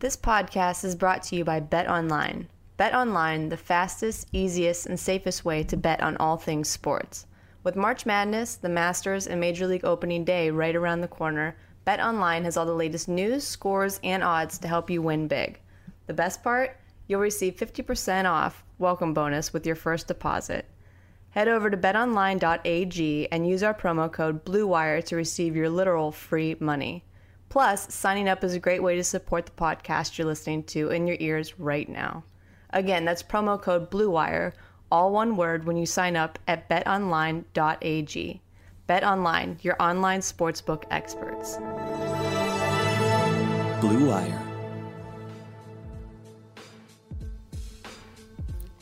This podcast is brought to you by Bet Online. Bet Online, the fastest, easiest, and safest way to bet on all things sports. With March Madness, the Masters, and Major League Opening Day right around the corner, Bet Online has all the latest news, scores, and odds to help you win big. The best part? You'll receive 50% off welcome bonus with your first deposit. Head over to betonline.ag and use our promo code BLUEWIRE to receive your literal free money. Plus, signing up is a great way to support the podcast you're listening to in your ears right now. Again, that's promo code BLUEWIRE, all one word when you sign up at betonline.ag. BetOnline, your online sportsbook experts. Blue Wire.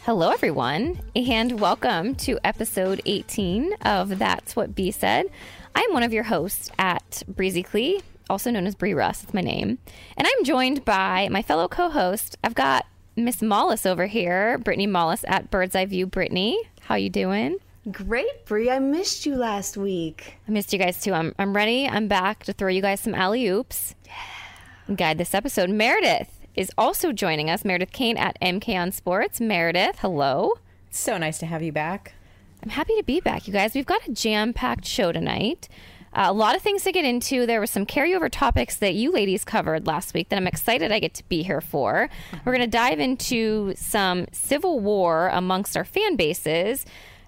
Hello, everyone, and welcome to episode 18 of That's What B Said. I'm one of your hosts at Breezy Clee, also known as Bree Russ. That's my name. And I'm joined by my fellow co host. I've got Miss Mollis over here, Brittany Mollis at Bird's Eye View. Brittany, how you doing? Great, Bree. I missed you last week. I missed you guys too. I'm, I'm ready. I'm back to throw you guys some alley oops. Yeah. Guide this episode. Meredith is also joining us. Meredith Kane at MK on Sports. Meredith, hello. So nice to have you back. I'm happy to be back, you guys. We've got a jam packed show tonight. Uh, a lot of things to get into. There were some carryover topics that you ladies covered last week that I'm excited I get to be here for. We're going to dive into some civil war amongst our fan bases,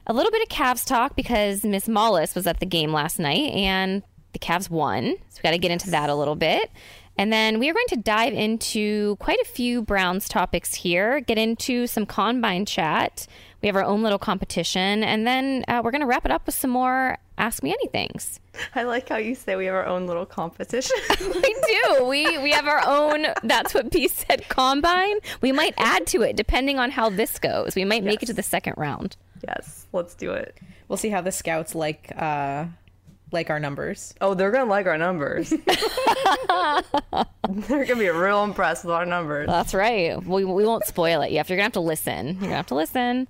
a little bit of Cavs talk because Miss Mollis was at the game last night and the Cavs won. So we got to get into that a little bit. And then we are going to dive into quite a few Browns topics here, get into some combine chat. We have our own little competition. And then uh, we're going to wrap it up with some more Ask Me Anythings. I like how you say we have our own little competition. we do. We, we have our own, that's what B said, combine. We might add to it depending on how this goes. We might make it to the second round. Yes, let's do it. We'll see how the scouts like uh, like our numbers. Oh, they're gonna like our numbers. they're gonna be real impressed with our numbers. That's right. We, we won't spoil it. yet. you're gonna have to listen. You're gonna have to listen.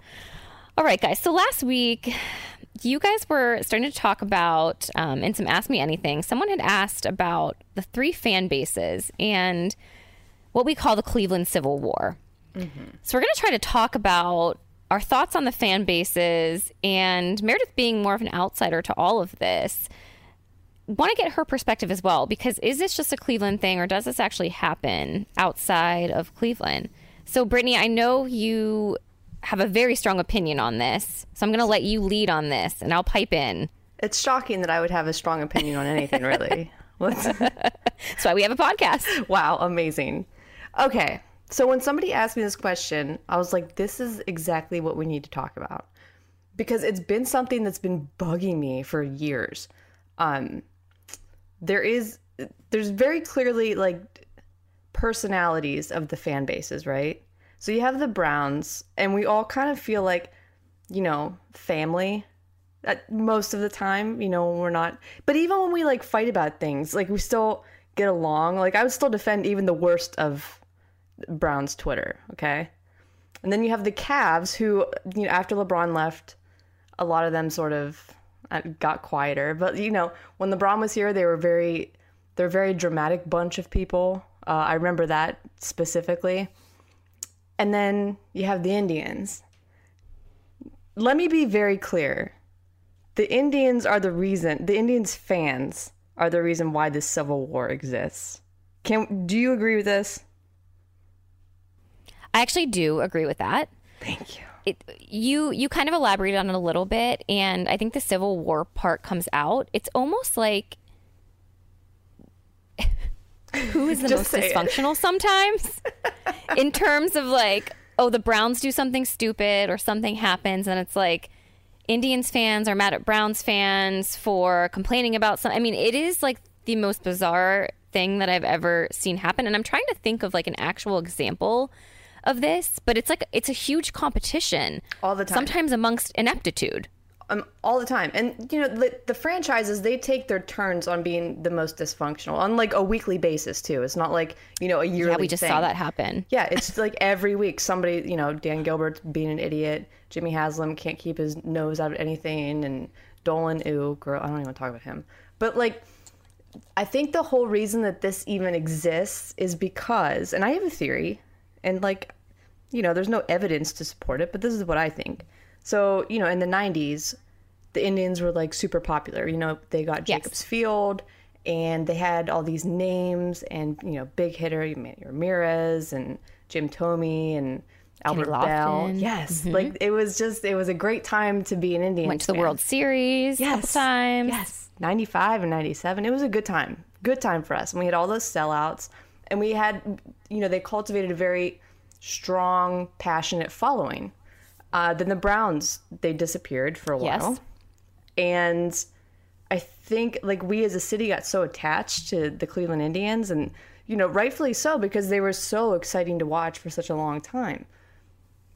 All right, guys. So last week, you guys were starting to talk about um, in some Ask Me Anything. Someone had asked about the three fan bases and what we call the Cleveland Civil War. Mm-hmm. So we're going to try to talk about our thoughts on the fan bases and Meredith being more of an outsider to all of this. Want to get her perspective as well because is this just a Cleveland thing or does this actually happen outside of Cleveland? So, Brittany, I know you have a very strong opinion on this, so I'm going to let you lead on this and I'll pipe in. It's shocking that I would have a strong opinion on anything, really. That's why we have a podcast. Wow, amazing. Okay, so when somebody asked me this question, I was like, this is exactly what we need to talk about. Because it's been something that's been bugging me for years. Um there is there's very clearly like personalities of the fan bases, right? So you have the Browns and we all kind of feel like, you know, family at most of the time, you know, we're not but even when we like fight about things, like we still get along. Like I would still defend even the worst of Brown's Twitter, okay? And then you have the Cavs who, you know, after LeBron left, a lot of them sort of uh, got quieter. But you know, when LeBron was here, they were very, they're a very dramatic bunch of people. Uh, I remember that specifically. And then you have the Indians. Let me be very clear. The Indians are the reason. The Indians fans are the reason why this civil war exists. Can do you agree with this? I actually do agree with that. Thank you. It, you you kind of elaborated on it a little bit, and I think the Civil War part comes out. It's almost like who is the most dysfunctional it. sometimes in terms of like oh the Browns do something stupid or something happens, and it's like Indians fans are mad at Browns fans for complaining about something. I mean, it is like the most bizarre thing that I've ever seen happen, and I'm trying to think of like an actual example of this, but it's like it's a huge competition all the time. Sometimes amongst ineptitude. Um, all the time, and you know the, the franchises they take their turns on being the most dysfunctional on like a weekly basis too. It's not like you know a yearly. Yeah, we just thing. saw that happen. Yeah, it's like every week somebody you know Dan Gilbert being an idiot, Jimmy Haslam can't keep his nose out of anything, and Dolan, ooh, girl, I don't even talk about him. But like I think the whole reason that this even exists is because, and I have a theory, and like, you know, there's no evidence to support it, but this is what I think. So, you know, in the 90s, the Indians were like super popular. You know, they got Yes. Jacobs Field and they had all these names and, you know, big hitter, Manny Ramirez and Jim Thome and Albert Belle. Yes. Mm-hmm. Like it was just, it was a great time to be an Indian. Went to the World Series couple times. Yes. 95 and 97. It was a good time. Good time for us. And we had all those sellouts. And we had, you know, they cultivated a very strong, passionate following. Uh, then the Browns, they disappeared for a Yes. while. And I think, like, we as a city got so attached to the Cleveland Indians, and, you know, rightfully so, because they were so exciting to watch for such a long time.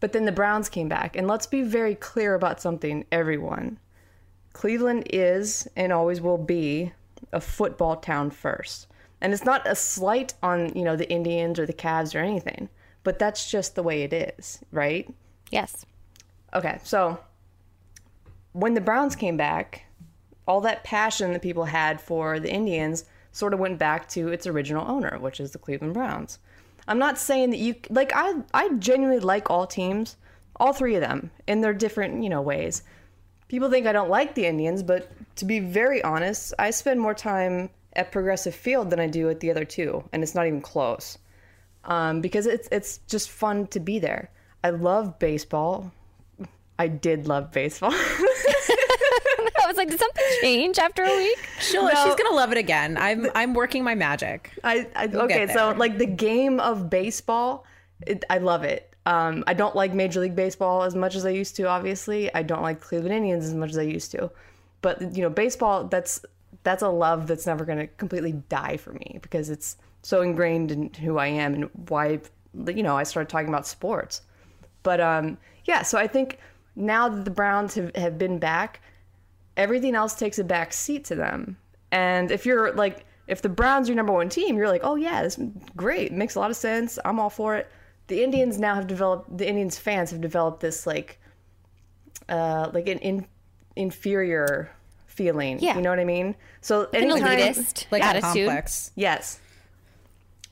But then the Browns came back. And let's be very clear about something, everyone. Cleveland is and always will be a football town first. And it's not a slight on, you know, the Indians or the Cavs or anything, but that's just the way it is, right? Yes. Okay, so when the Browns came back, all that passion that people had for the Indians sort of went back to its original owner, which is the Cleveland Browns. I'm not saying that you like I I genuinely like all teams, all three of them in their different, you know, ways. People think I don't like the Indians, but to be very honest, I spend more time at Progressive Field than I do at the other two, and it's not even close. Um, because it's it's just fun to be there. I love baseball. I did love baseball. I was like, did something change after a week? She'll, No. She's gonna love it again. I'm I'm working my magic. I, I We'll okay, so like the game of baseball, it, I love it. Um, I don't like Major League Baseball as much as I used to. Obviously, I don't like Cleveland Indians as much as I used to. But you know, baseball that's that's a love that's never going to completely die for me because it's so ingrained in who I am and why you know I started talking about sports. But um, yeah, so I think now that the Browns have, have been back, everything else takes a back seat to them. And if you're like, if the Browns are your number one team, you're like, oh yeah, this is great, makes a lot of sense. I'm all for it. The Indians now have developed, the Indians fans have developed this like, uh, like an in, inferior feeling. Yeah. you know what I mean. So An anytime, elitist Like a attitude. complex. Yes.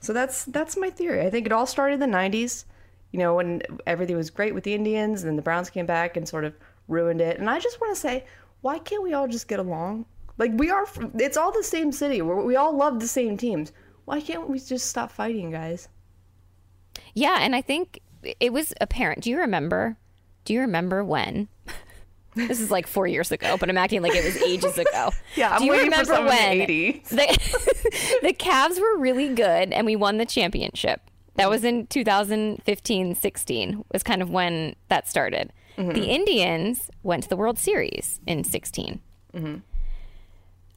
So that's that's my theory. I think it all started in the '90s, you know, when everything was great with the Indians, and then the Browns came back and sort of ruined it. And I just want to say, why can't we all just get along? Like we are, it's all the same city. we we all love the same teams. Why can't we just stop fighting, guys? Yeah, and I think it was apparent. Do you remember? Do you remember when? This is like four years ago, but I'm acting like it was ages ago. Yeah, I'm Do you waiting remember in when the 80s. the, the Cavs were really good and we won the championship? That was in 2015 16, was kind of when that started. Mm-hmm. The Indians went to the World Series in 16. Mm-hmm.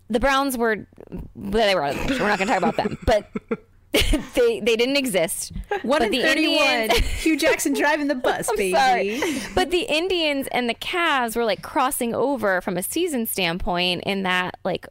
The Browns were, they were, we're not going to talk about them, but they they didn't exist. One in the thirty-one. Indians- Hue Jackson driving the bus, baby. Sorry. But the Indians and the Cavs were like crossing over from a season standpoint in that like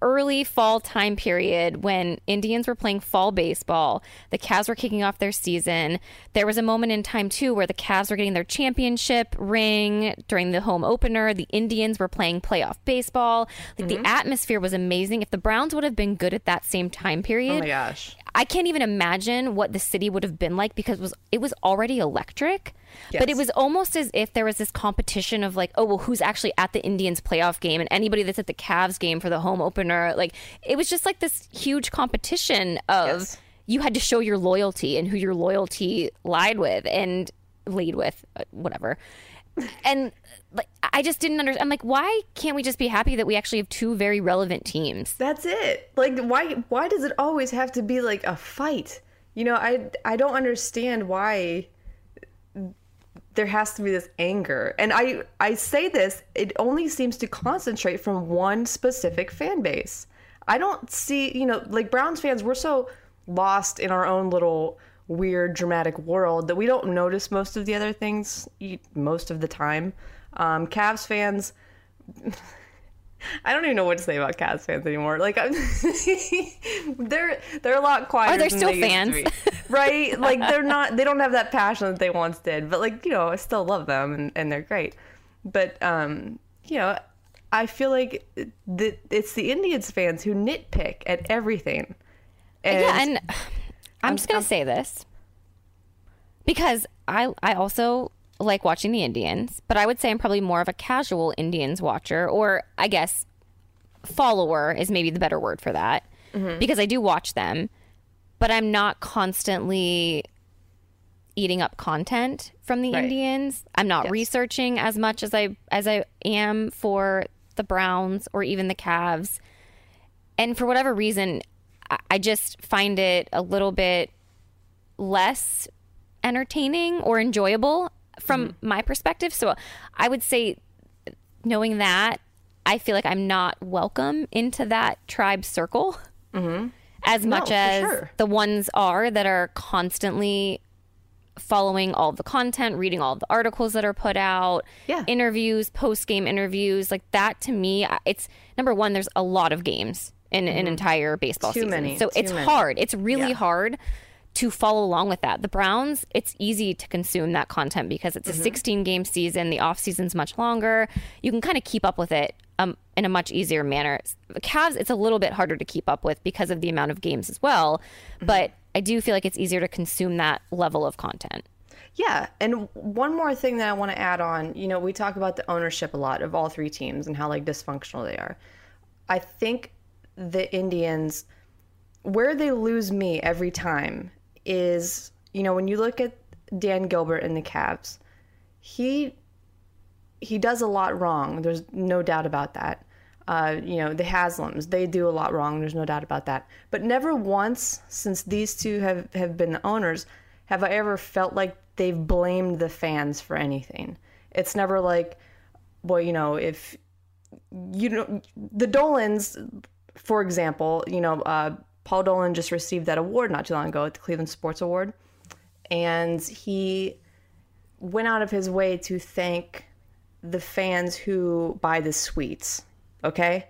early fall time period when Indians were playing fall baseball. The Cavs were kicking off their season. There was a moment in time too where the Cavs were getting their championship ring during the home opener. The Indians were playing playoff baseball. Like the mm-hmm. atmosphere was amazing. If the Browns would have been good at that same time period, Oh my gosh. I can't even imagine what the city would have been like because it was it was already electric. But it was almost as if there was this competition of like, oh well, who's actually at the Indians playoff game and anybody that's at the Cavs game for the home opener. Like it was just like this huge competition of Yes. you had to show your loyalty and who your loyalty lied with and lead with, uh, whatever. And like I just didn't understand. I'm like, why can't we just be happy that we actually have two very relevant teams? That's it. Like why why does it always have to be like a fight? You know, I I don't understand why there has to be this anger. And I I say this, it only seems to concentrate from one specific fan base. I don't see, you know, like Browns fans, we're so lost in our own little weird dramatic world that we don't notice most of the other things most of the time. Um, Cavs fans, I don't even know what to say about Cavs fans anymore. Like, I'm they're they're a lot quieter. Are there still they fans? right? Like, they're not. They don't have that passion that they once did. But like, you know, I still love them and, and they're great. But um, you know, I feel like the, it's the Indians fans who nitpick at everything. And yeah, and I'm, just gonna I'm- say this because I I also like watching the Indians, but I would say I'm probably more of a casual Indians watcher, or I guess follower is maybe the better word for that, Mm-hmm. because I do watch them, but I'm not constantly eating up content from the Right. Indians. I'm not Yes. researching as much as I as I am for the Browns or even the Cavs and for whatever reason i just find it a little bit less entertaining or enjoyable from my perspective so i would say knowing that i feel like i'm not welcome into that tribe circle as much as sure. the ones are that are constantly following all the content, reading all the articles that are put out, Yeah. interviews, post game interviews, like that to me, it's number one, there's a lot of games in an entire baseball Mm-hmm. Too season. many, So too it's many. hard. It's really Yeah. hard to follow along with that. The Browns, it's easy to consume that content because it's a Mm-hmm. 16 game season. The off season's much longer. You can kind of keep up with it um, in a much easier manner. The Cavs, it's a little bit harder to keep up with because of the amount of games as well. Mm-hmm. But I do feel like it's easier to consume that level of content. Yeah, and one more thing that I want to add on, you know, we talk about the ownership a lot of all three teams and how like dysfunctional they are. I think the Indians where they lose me every time is, you know, when you look at Dan Gilbert and the Cavs, he he does a lot wrong. There's no doubt about that. Uh, you know, the Haslams, they do a lot wrong. There's no doubt about that. But never once since these two have, have been the owners have I ever felt like they've blamed the fans for anything. It's never like, well, you know, if you know, the Dolans, for example, you know, uh, Paul Dolan just received that award not too long ago at the Cleveland Sports Award. And he went out of his way to thank the fans who buy the suites. Okay?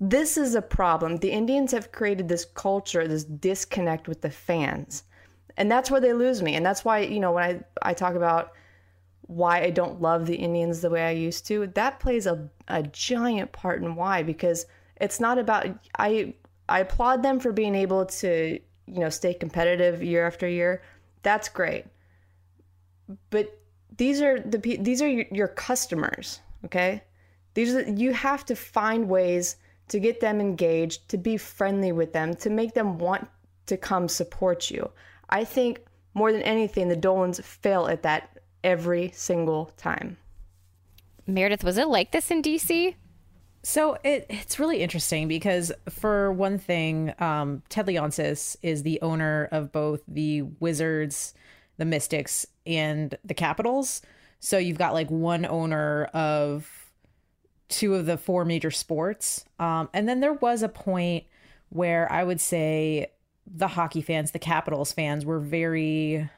This is a problem. The Indians have created this culture, this disconnect with the fans. And that's where they lose me. And that's why, you know, when I, I talk about why I don't love the Indians the way I used to, that plays a, a giant part in why, because it's not about I I applaud them for being able to, you know, stay competitive year after year. That's great but these are the these are your, customers okay these are you have to find ways to get them engaged to be friendly with them to make them want to come support you i think more than anything the dolans fail at that every single time Meredith, was it like this in DC? So it it's really interesting because for one thing, um, Ted Leonsis is the owner of both the Wizards, the Mystics, and the Capitals. So you've got like one owner of two of the four major sports. Um, and then there was a point where I would say the hockey fans, the Capitals fans, were very.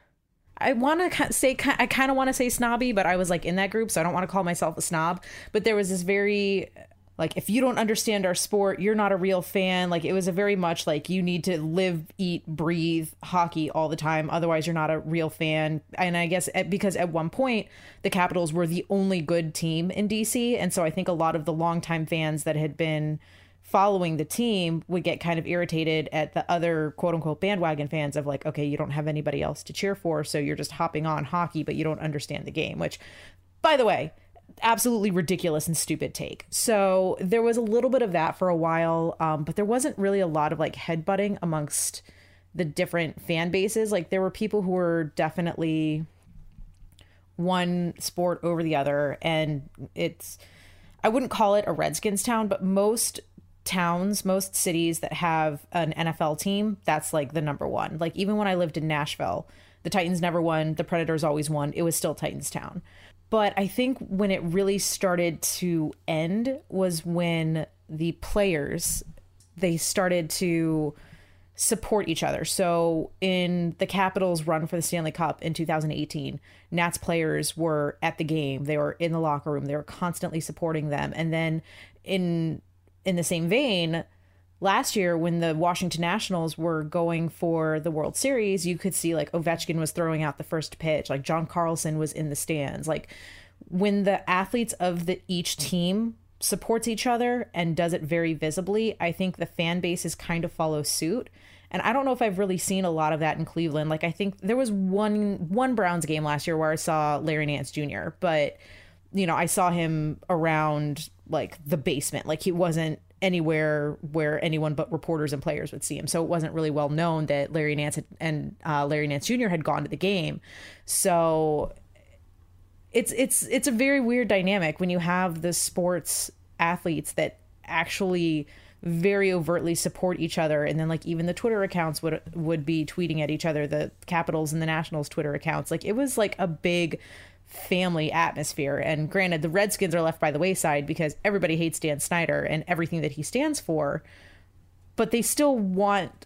I want to say I kind of want to say snobby, but I was like in that group, so I don't want to call myself a snob. But there was this very like if you don't understand our sport, you're not a real fan. Like it was a very much like you need to live, eat, breathe hockey all the time, otherwise you're not a real fan. And I guess at, because at one point the Capitals were the only good team in DC, and so I think a lot of the longtime fans that had been following the team would get kind of irritated at the other quote unquote bandwagon fans of like, okay, you don't have anybody else to cheer for, so you're just hopping on hockey, but you don't understand the game, which, by the way, absolutely ridiculous and stupid take. So there was a little bit of that for a while, um, but there wasn't really a lot of like headbutting amongst the different fan bases. Like there were people who were definitely one sport over the other, and it's I wouldn't call it a Redskins town, but most towns, most cities that have an NFL team, that's like the number one. Like even when I lived in Nashville, the Titans never won, the Predators always won. It was still Titans town. But I think when it really started to end was when the players they started to support each other. So in the Capitals run for the Stanley Cup in 2018, Nats players were at the game. They were in the locker room. They were constantly supporting them. And then in in the same vein, last year when the Washington Nationals were going for the World Series, you could see like Ovechkin was throwing out the first pitch, like John Carlson was in the stands. Like when the athletes of the each team supports each other and does it very visibly, I think the fan bases kind of follow suit. And I don't know if I've really seen a lot of that in Cleveland. Like I think there was one one Browns game last year where I saw Larry Nance Jr., but you know, I saw him around like the basement. Like he wasn't anywhere where anyone but reporters and players would see him. So it wasn't really well known that Larry Nance had, and uh, Larry Nance Jr. had gone to the game. So it's it's it's a very weird dynamic when you have the sports athletes that actually very overtly support each other and then like even the twitter accounts would would be tweeting at each other the capitals and the nationals twitter accounts like it was like a big family atmosphere. And granted the redskins are left by the wayside because everybody hates dan snyder and everything that he stands for but they still want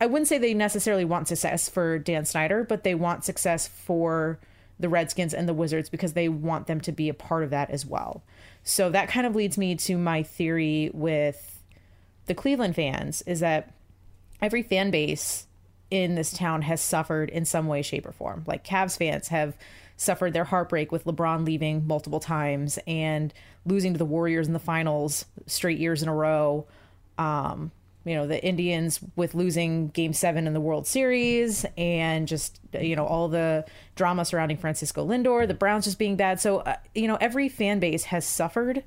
i wouldn't say they necessarily want success for dan snyder but they want success for the redskins and the wizards because they want them to be a part of that as well. So that kind of leads me to my theory with the Cleveland fans is that every fan base in this town has suffered in some way, shape, or form. Like Cavs fans have suffered their heartbreak with LeBron leaving multiple times and losing to the Warriors in the finals straight years in a row. Um, you know the Indians with losing Game Seven in the World Series, and just you know all the drama surrounding Francisco Lindor, the Browns just being bad. So uh, you know every fan base has suffered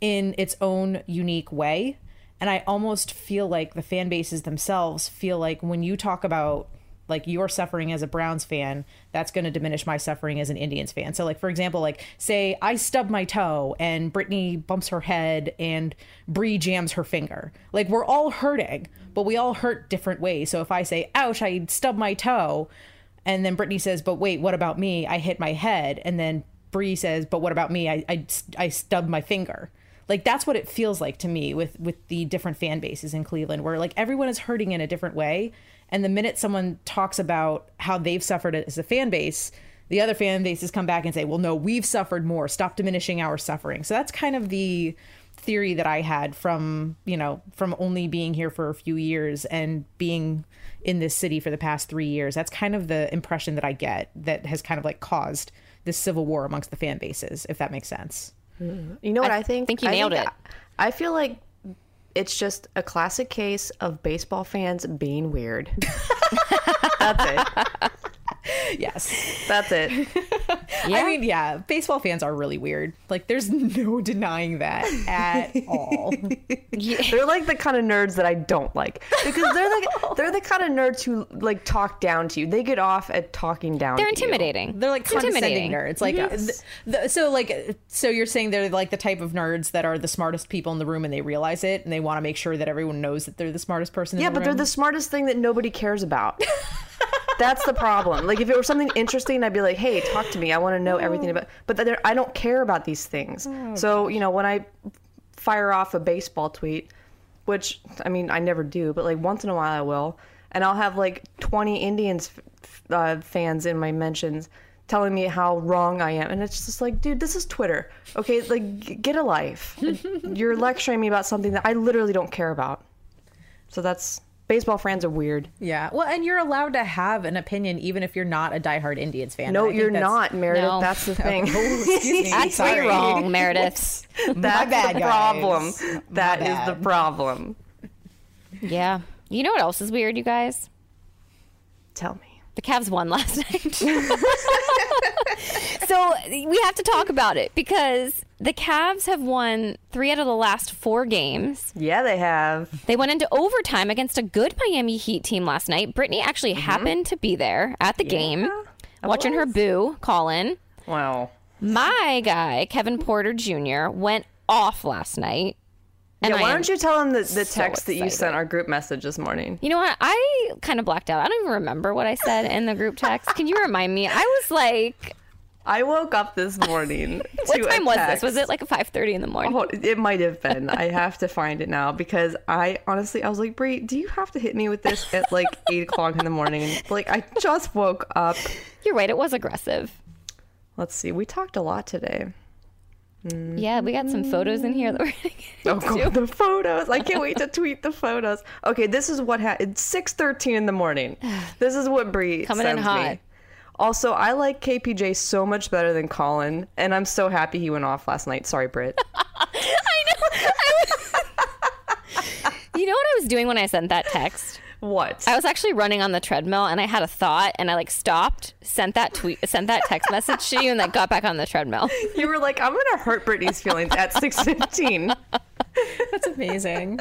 in its own unique way, and I almost feel like the fan bases themselves feel like when you talk about like your suffering as a Browns fan, that's going to diminish my suffering as an Indians fan. So, like for example, like say I stub my toe and Brittany bumps her head and Bree jams her finger. Like we're all hurting, but we all hurt different ways. So if I say, "Ouch, I stub my toe," and then Brittany says, "But wait, what about me? I hit my head," and then Bree says, "But what about me? I I, I stubbed my finger." Like that's what it feels like to me with with the different fan bases in Cleveland where like everyone is hurting in a different way and the minute someone talks about how they've suffered as a fan base, the other fan bases come back and say, well, no, we've suffered more. Stop diminishing our suffering. So that's kind of the theory that I had from, you know, from only being here for a few years and being in this city for the past three years. That's kind of the impression that I get that has kind of like caused this civil war amongst the fan bases, if that makes sense. You know what I, think? think you nailed it. I feel like it's just a classic case of baseball fans being weird. That's it. Yes. That's it. Yeah. I mean, yeah, baseball fans are really weird. Like, there's no denying that at all. They're like the kind of nerds that I don't like because they're like they're the kind of nerds who like talk down to you. They get off at talking down. They're to you. intimidating. They're like It's condescending intimidating. nerds. Like, uh, th- th- so like, so you're saying they're like the type of nerds that are the smartest people in the room and they realize it and they want to make sure that everyone knows that they're the smartest person. Yeah, in the but they're the smartest thing that nobody cares about. That's the problem. Like if it were something interesting, I'd be like, "Hey, talk to me. I want to know everything about." But they're- I don't care about these things. so you know, when I fire off a baseball tweet, which I mean I never do, but like once in a while I will, and I'll have like 20 Indians uh, fans in my mentions telling me how wrong I am, and it's just like, dude, this is Twitter. Okay, like g- get a life. You're lecturing me about something that I literally don't care about. So that's baseball fans are weird. yeah. Well, and you're allowed to have an opinion even if you're not a diehard Indians fan. No, And I think you're not, Meredith. No. That's the oh, thing. Excuse me. That's way sorry. wrong, Meredith. That's bad, the guys. problem. That My is the problem. yeah. You know what else is weird, you guys? Tell me. The Cavs won last night. So we have to talk about it because the Cavs have won three out of the last four games. Yeah, they have. They went into overtime against a good Miami Heat team last night. Brittany actually mm-hmm. happened to be there at the game, I watching her boo, Collin. Wow. My guy, Kevin Porter Jr., went off last night. And yeah, why don't you tell him the, the so text that you sent our group message this morning? You know what? I kind of blacked out. I don't even remember what I said in the group text. Can you remind me? I was like, I woke up this morning. what time was this? Was it like a 5:30 in the morning? Oh, it might have been. I have to find it now because I honestly, I was like, Brie, do you have to hit me with this at like eight o'clock in the morning? Like, I just woke up. You're right. It was aggressive. Let's see. We talked a lot today. Yeah, we got some photos in here that we're gonna get Oh, into. The photos! I can't wait to tweet the photos. Okay, this is what happened. It's six thirteen in the morning. This is what Brie Coming in hot. me. Also, I like KPJ so much better than Collin, and I'm so happy he went off last night. Sorry, Britt. I know. You know what I was doing when I sent that text? what? I was actually running on the treadmill and I had a thought and I like stopped, sent that tweet, sent that text message to you, and then got back on the treadmill. You were like, I'm gonna hurt Brittany's feelings at 6:15. That's amazing.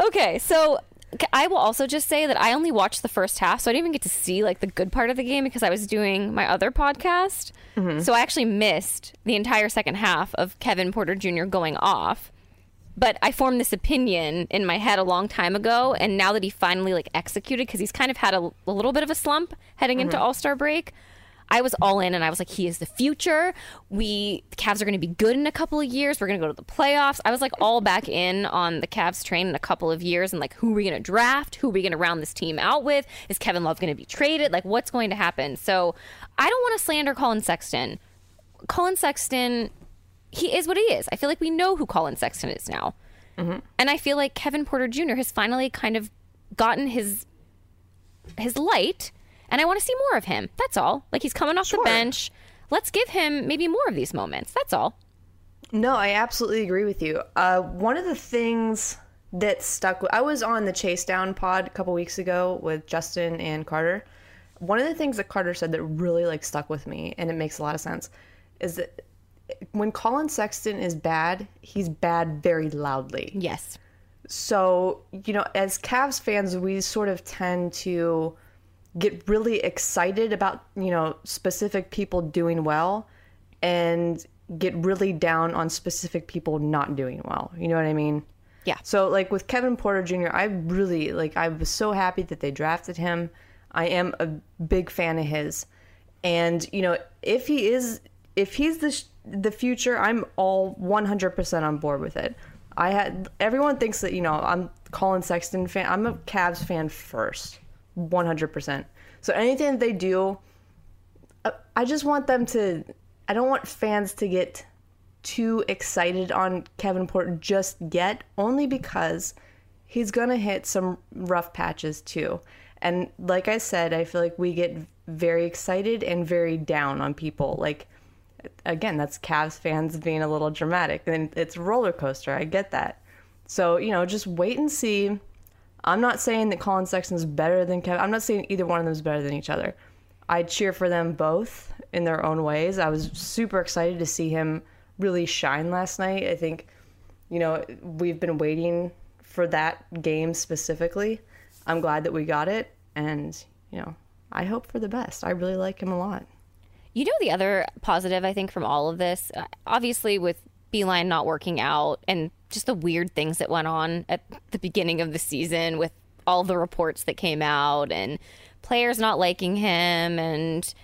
Okay, so I will also just say that I only watched the first half, so I didn't even get to see like the good part of the game because I was doing my other podcast. Mm-hmm. So I actually missed the entire second half of Kevin Porter Jr. going off. But I formed this opinion in my head a long time ago, and now that he finally like executed, because he's kind of had a, a little bit of a slump heading into mm-hmm. All Star break. I was all in and I was like, he is the future. We the Cavs are going to be good in a couple of years. We're going to go to the playoffs. I was like all back in on the Cavs train in a couple of years and like who are we going to draft? Who are we going to round this team out with? Is Kevin Love going to be traded? Like what's going to happen? So, I don't want to slander Collin Sexton. Collin Sexton he is what he is. I feel like we know who Collin Sexton is now. Mm-hmm. And I feel like Kevin Porter Jr. has finally kind of gotten his his light and I want to see more of him. That's all. Like he's coming off Sure. the bench. Let's give him maybe more of these moments. That's all. No, I absolutely agree with you. Uh, one of the things that stuck, I was on the Chase Down pod a couple weeks ago with Justin and Carter. One of the things that Carter said that really like stuck with me, and it makes a lot of sense, is that when Collin Sexton is bad, he's bad very loudly. Yes. So, you know, as Cavs fans, we sort of tend to get really excited about, you know, specific people doing well and get really down on specific people not doing well. You know what I mean? Yeah. So, like with Kevin Porter Jr., I really, like, I was so happy that they drafted him. I am a big fan of his. And, you know, if he is, if he's the, sh- the future, I'm all 100% on board with it. I had, everyone thinks that, you know, I'm Collin Sexton fan. I'm a Cavs fan first, 100%. So anything that they do, I- I just want them to, I don't want fans to get too excited on Kevin Porter just yet, only because he's gonna hit some rough patches too. And like I said, I feel like we get very excited and very down on people. Like again, that's Cavs fans being a little dramatic, and it's roller coaster. I get that. So you know, just wait and see. I'm not saying that Collin Sexton's better than Kevin. I'm not saying either one of them is better than each other. I cheer for them both in their own ways. I was super excited to see him really shine last night. I think, you know, we've been waiting for that game specifically. I'm glad that we got it, and you know, I hope for the best. I really like him a lot. You know, the other positive I think from all of this, uh, obviously with Beilein not working out and just the weird things that went on at the beginning of the season with all the reports that came out and players not liking him and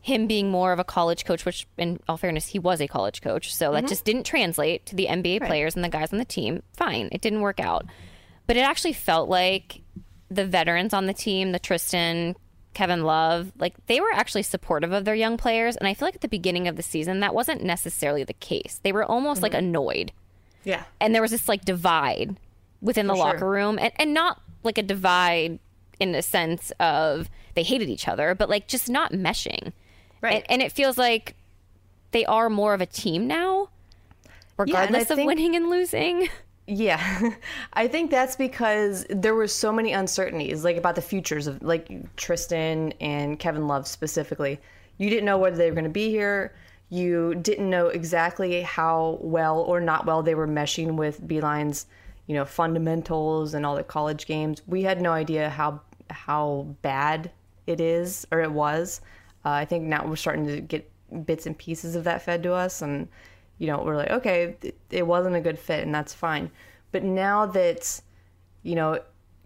him being more of a college coach, which in all fairness, he was a college coach. So that mm-hmm. just didn't translate to the NBA players and the guys on the team. Fine, it didn't work out. But it actually felt like the veterans on the team, the Tristan, Kevin Love, like they were actually supportive of their young players. And I feel like at the beginning of the season, that wasn't necessarily the case. They were almost like mm-hmm. annoyed. Yeah. And there was this like divide within the For sure. locker room and, and not like a divide in the sense of they hated each other, but like just not meshing. Right. And, and it feels like they are more of a team now, regardless of think- winning and losing. Yeah, I think that's because there were so many uncertainties, like about the futures of like Tristan and Kevin Love specifically. You didn't know whether they were going to be here. You didn't know exactly how well or not well they were meshing with Beilein's, you know, fundamentals and all the college games. We had no idea how how bad it is or it was. Uh, I think now we're starting to get bits and pieces of that fed to us, and you know, we're like, okay, it, wasn't a good fit, and that's fine. But now that, you know,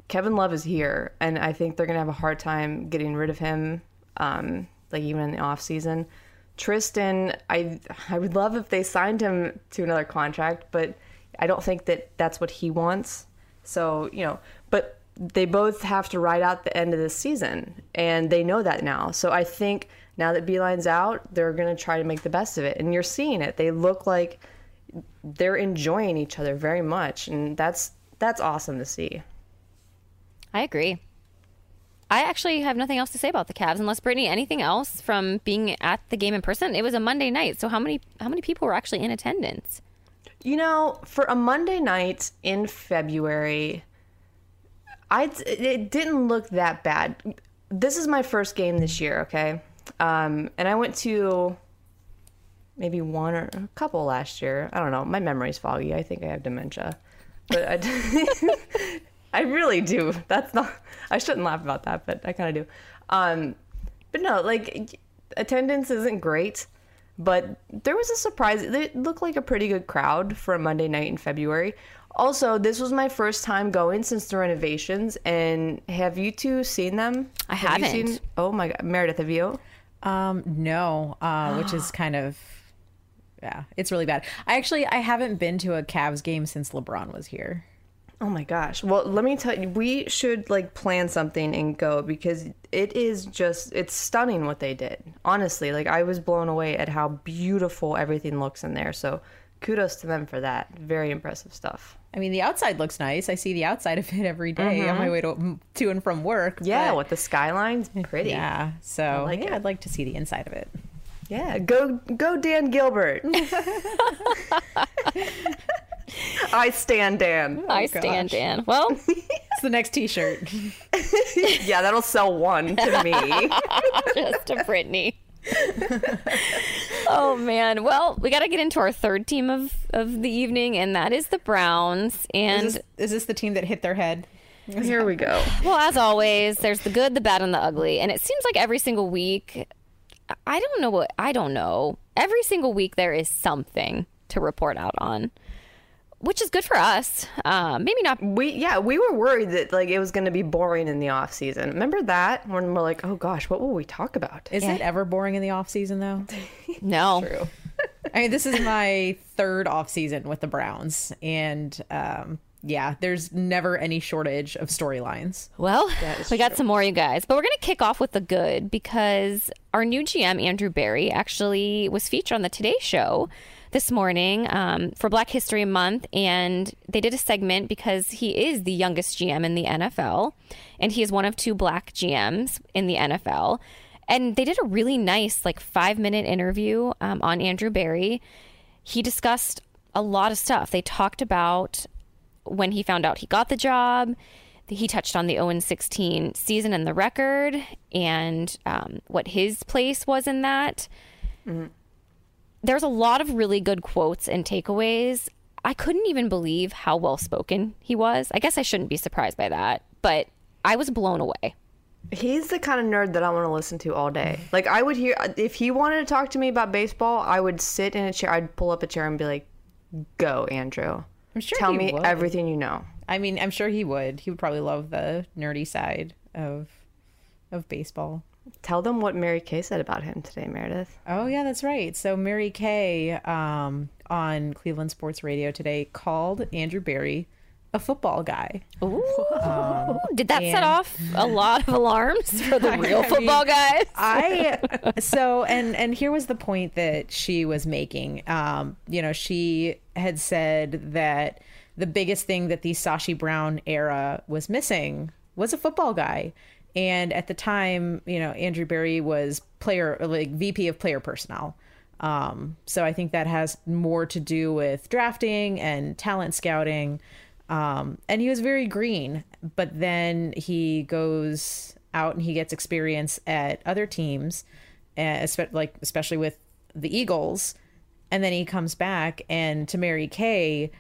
Kevin Love is here, and I think they're gonna have a hard time getting rid of him, um, like even in the off season. Tristan, I I would love if they signed him to another contract, but I don't think that that's what he wants. So you know, but they both have to ride out the end of this season, and they know that now. So I think now that Beilein's out, they're gonna try to make the best of it, and you're seeing it. They look like they're enjoying each other very much, and that's that's awesome to see. I agree. I actually have nothing else to say about the Cavs unless Brittany, anything else from being at the game in person? It was a Monday night, so how many how many people were actually in attendance? You know, for a Monday night in February, I it didn't look that bad. This is my first game this year, okay? Um, and I went to maybe one or a couple last year. I don't know. My memory's foggy. I think I have dementia, but I, I really do. That's not. I shouldn't laugh about that, but I kind of do. Um, but no, like attendance isn't great, but there was a surprise. It looked like a pretty good crowd for a Monday night in February. Also, this was my first time going since the renovations. And have you two seen them? I Have you haven't. seen- oh my god, Meredith, have you? Um, no, uh, which is kind of yeah, it's really bad. I actually I haven't been to a Cavs game since LeBron was here. Oh my gosh. Well, let me tell you, we should like plan something and go because it is just, it's stunning what they did. Honestly, like I was blown away at how beautiful everything looks in there. So kudos to them for that. Very impressive stuff. I mean, the outside looks nice. I see the outside of it every day on my mm-hmm. way to to and from work. Yeah, but- with the skylines, pretty. Yeah. yeah. So like yeah, it. I'd like to see the inside of it. Yeah, go, go, Dan Gilbert. I stand Dan. Oh, I stand. Dan. Well, It's the next T-shirt. Yeah, that'll sell one to me. just to Brittany. oh man. Well, we got to get into our third team of of the evening, and that is the Browns. And Is this, is this the team that hit their head? Here we go. well, as always, there's the good, the bad, and the ugly. And it seems like every single week, I don't know what I don't know. Every single week there is something to report out on, which is good for us. Uh, maybe not. We yeah, we were worried that like it was going to be boring in the off season. Remember that when we're like, oh gosh, what will we talk about? Is it ever boring in the off season though? No. True. I mean, this is my third off season with the Browns, and um, yeah, there's never any shortage of storylines. Well, we got some more, you guys. But we're going to kick off with the good because our new GM, Andrew Berry, actually was featured on the Today Show this morning um, for Black History Month. And they did a segment because he is the youngest GM in the NFL. And he is one of two black GMs in the NFL. And they did a really nice, like, five minute interview um, on Andrew Berry. He discussed a lot of stuff. They talked about when he found out he got the job. He touched on the 0 16 season and the record and um, what his place was in that. There's a lot of really good quotes and takeaways. I couldn't even believe how well spoken he was. I guess I shouldn't be surprised by that, but I was blown away. He's the kind of nerd that I want to listen to all day. Like I would hear if he wanted to talk to me about baseball, I would sit in a chair. I'd pull up a chair and be like, "Go, Andrew. I'm sure Tell he me would. everything you know." I mean, I'm sure he would. He would probably love the nerdy side of of baseball. Tell them what Mary Kay said about him today, Meredith. Oh yeah, that's right. So Mary Kay um, on Cleveland Sports Radio today called Andrew Berry a football guy. Ooh. Did that set off a lot of alarms for the real I mean, football guys? I so and and here was the point that she was making. Um, you know, she had said that the biggest thing that the Sashi Brown era was missing was a football guy. And at the time, you know, Andrew Berry was player like VP of player personnel. Um, so I think that has more to do with drafting and talent scouting. Um, and he was very green, but then he goes out and he gets experience at other teams, uh, like especially with the Eagles. And then he comes back, and to Mary Kay,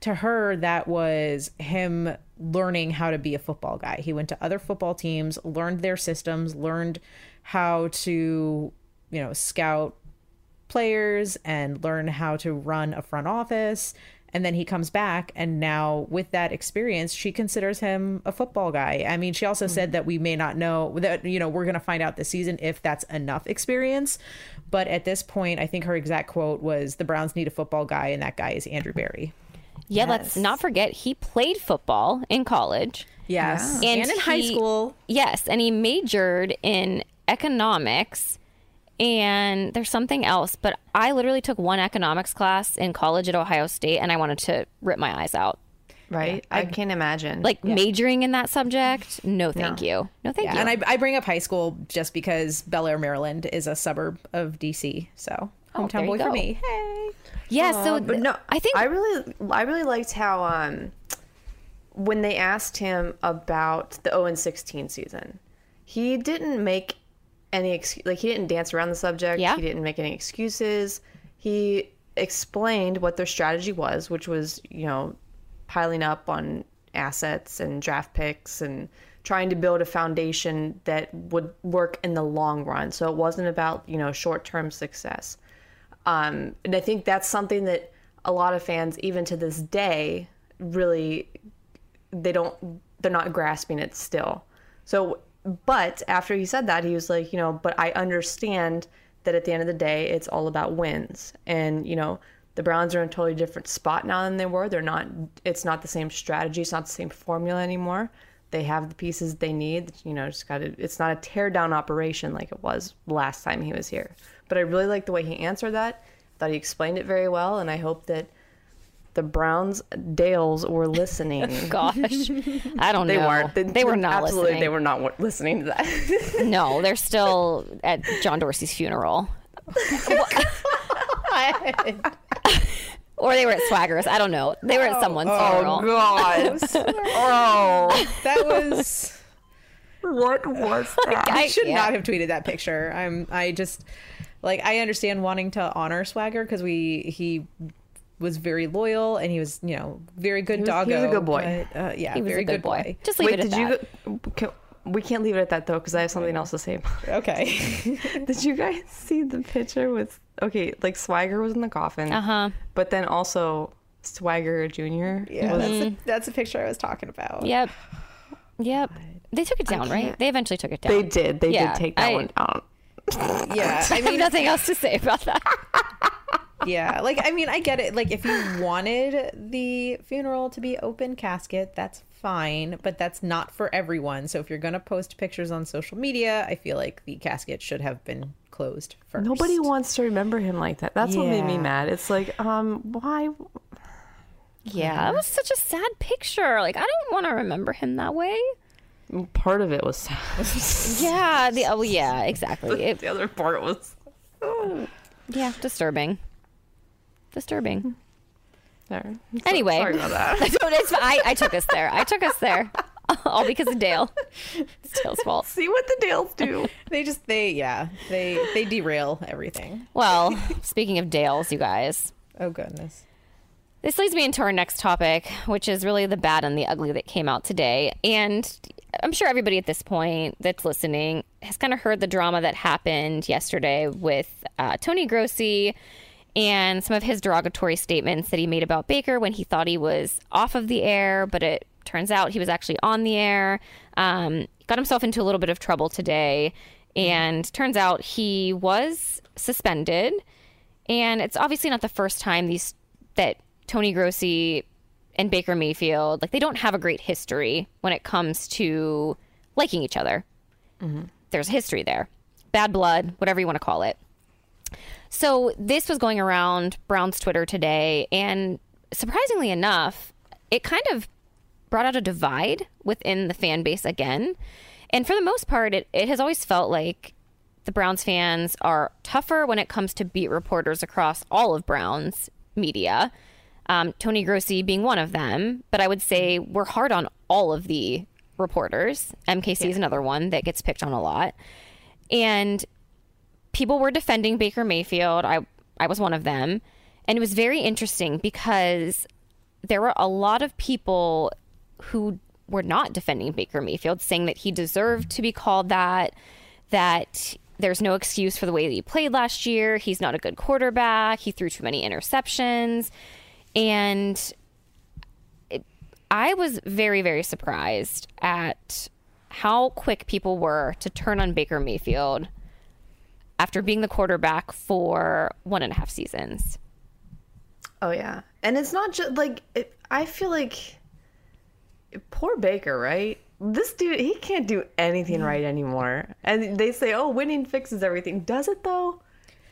to her, that was him learning how to be a football guy. He went to other football teams, learned their systems, learned how to, you know, scout players and learn how to run a front office. And then he comes back, and now with that experience, she considers him a football guy. I mean, she also said that we may not know that, you know, we're going to find out this season if that's enough experience. But at this point, I think her exact quote was the Browns need a football guy, and that guy is Andrew Berry. Yeah, let's not forget he played football in college. Yes. And And, in high school. Yes, and he majored in economics. And there's something else, but I literally took one economics class in college at Ohio State and I wanted to rip my eyes out. right? I can't imagine. Like majoring in that subject? No, thank you. No, thank Yeah, you. and I, I bring up high school just because Bel Air, Maryland is a suburb of DC. So there hometown you boy for me. Hey. yeah, so Uh, but no, I think I really, I really liked how um, when they asked him about the 0 and 16 season, he didn't make any ex- like he didn't dance around the subject. Yeah. He didn't make any excuses. He explained what their strategy was, which was you know piling up on assets and draft picks and trying to build a foundation that would work in the long run. So it wasn't about you know short term success. Um, and I think that's something that a lot of fans, even to this day, really they don't they're not grasping it still. So, but after he said that, he was like, you know, but I understand that at the end of the day, it's all about wins, and you know. The Browns are in a totally different spot now than they were. They're not. It's not the same strategy. It's not the same formula anymore. They have the pieces they need. You know, just got to. It's not a tear down operation like it was last time he was here. But I really like the way he answered that. I thought he explained it very well, and I hope that the Browns Dales were listening. gosh, I don't know. They know. weren't. They, were not Absolutely, listening. they were not listening to that. No, they're still at John Dorsey's funeral. or they were at Swagger's. I don't know. They were at oh, someone's oh, funeral. God! oh, That was. what was that? I I should yeah. not have tweeted that picture. I'm. I just like. I understand wanting to honor Swagger because we he was very loyal and he was you know very good dog. he was a good boy. but, uh, yeah, He was very a good boy. Just leave Wait, it at did you? that. Go, can, we can't leave it at that though, because I have something else to say. Okay. did you guys see the picture with? Okay, like Swagger was in the coffin, Uh huh. but then also Swagger Junior. yeah, was, that's, the, that's the picture I was talking about. Yep. Yep. They took it down, right? They eventually took it down. they did. They Yeah, did take that I- one down. Yeah, I I have mean, nothing else to say about that. yeah, like I mean, I get it. Like if you wanted the funeral to be open casket, that's fine, but that's not for everyone. So if you're gonna post pictures on social media, I feel like the casket should have been closed first. Nobody wants to remember him like that. That's what made me mad. It's like, um, why? Yeah, that was such a sad picture. Like, I don't want to remember him that way. Part of it was sad. Yeah. The oh yeah, exactly. It, the other part was. yeah, disturbing. Disturbing. Mm-hmm. There. Anyway. sorry about that. It's, I, I took us there. I took us there. All because of Dale. It's Dale's fault. See what the Dales do. They just they yeah they they derail everything. Well, speaking of Dales, you guys, Oh goodness. this leads me into our next topic, which is really the bad and the ugly that came out today. And I'm sure everybody at this point that's listening has kind of heard the drama that happened yesterday with uh, Tony Grossi and some of his derogatory statements that he made about Baker when he thought he was off of the air, but it turns out he was actually on the air. Um, got himself into a little bit of trouble today, and turns out he was suspended. And it's obviously not the first time these that Tony Grossi and Baker Mayfield like they don't have a great history when it comes to liking each other. Mm-hmm. There's a history there, bad blood, whatever you want to call it. So this was going around Brown's Twitter today, and surprisingly enough, it kind of brought out a divide within the fan base again. And for the most part, it, it has always felt like the Browns fans are tougher when it comes to beat reporters across all of Browns media. Um, Tony Grossi being one of them, but I would say we're hard on all of the reporters. MKC is another one that gets picked on a lot. And people were defending Baker Mayfield. I I was one of them. And it was very interesting because there were a lot of people who were not defending Baker Mayfield, saying that he deserved to be called that, that there's no excuse for the way that he played last year. He's not a good quarterback. He threw too many interceptions. And it, I was very, very surprised at how quick people were to turn on Baker Mayfield after being the quarterback for one and a half seasons. Oh yeah, and it's not just like it, I feel like poor Baker, right? This dude, he can't do anything right anymore. And they say, "Oh, winning fixes everything." Does it though?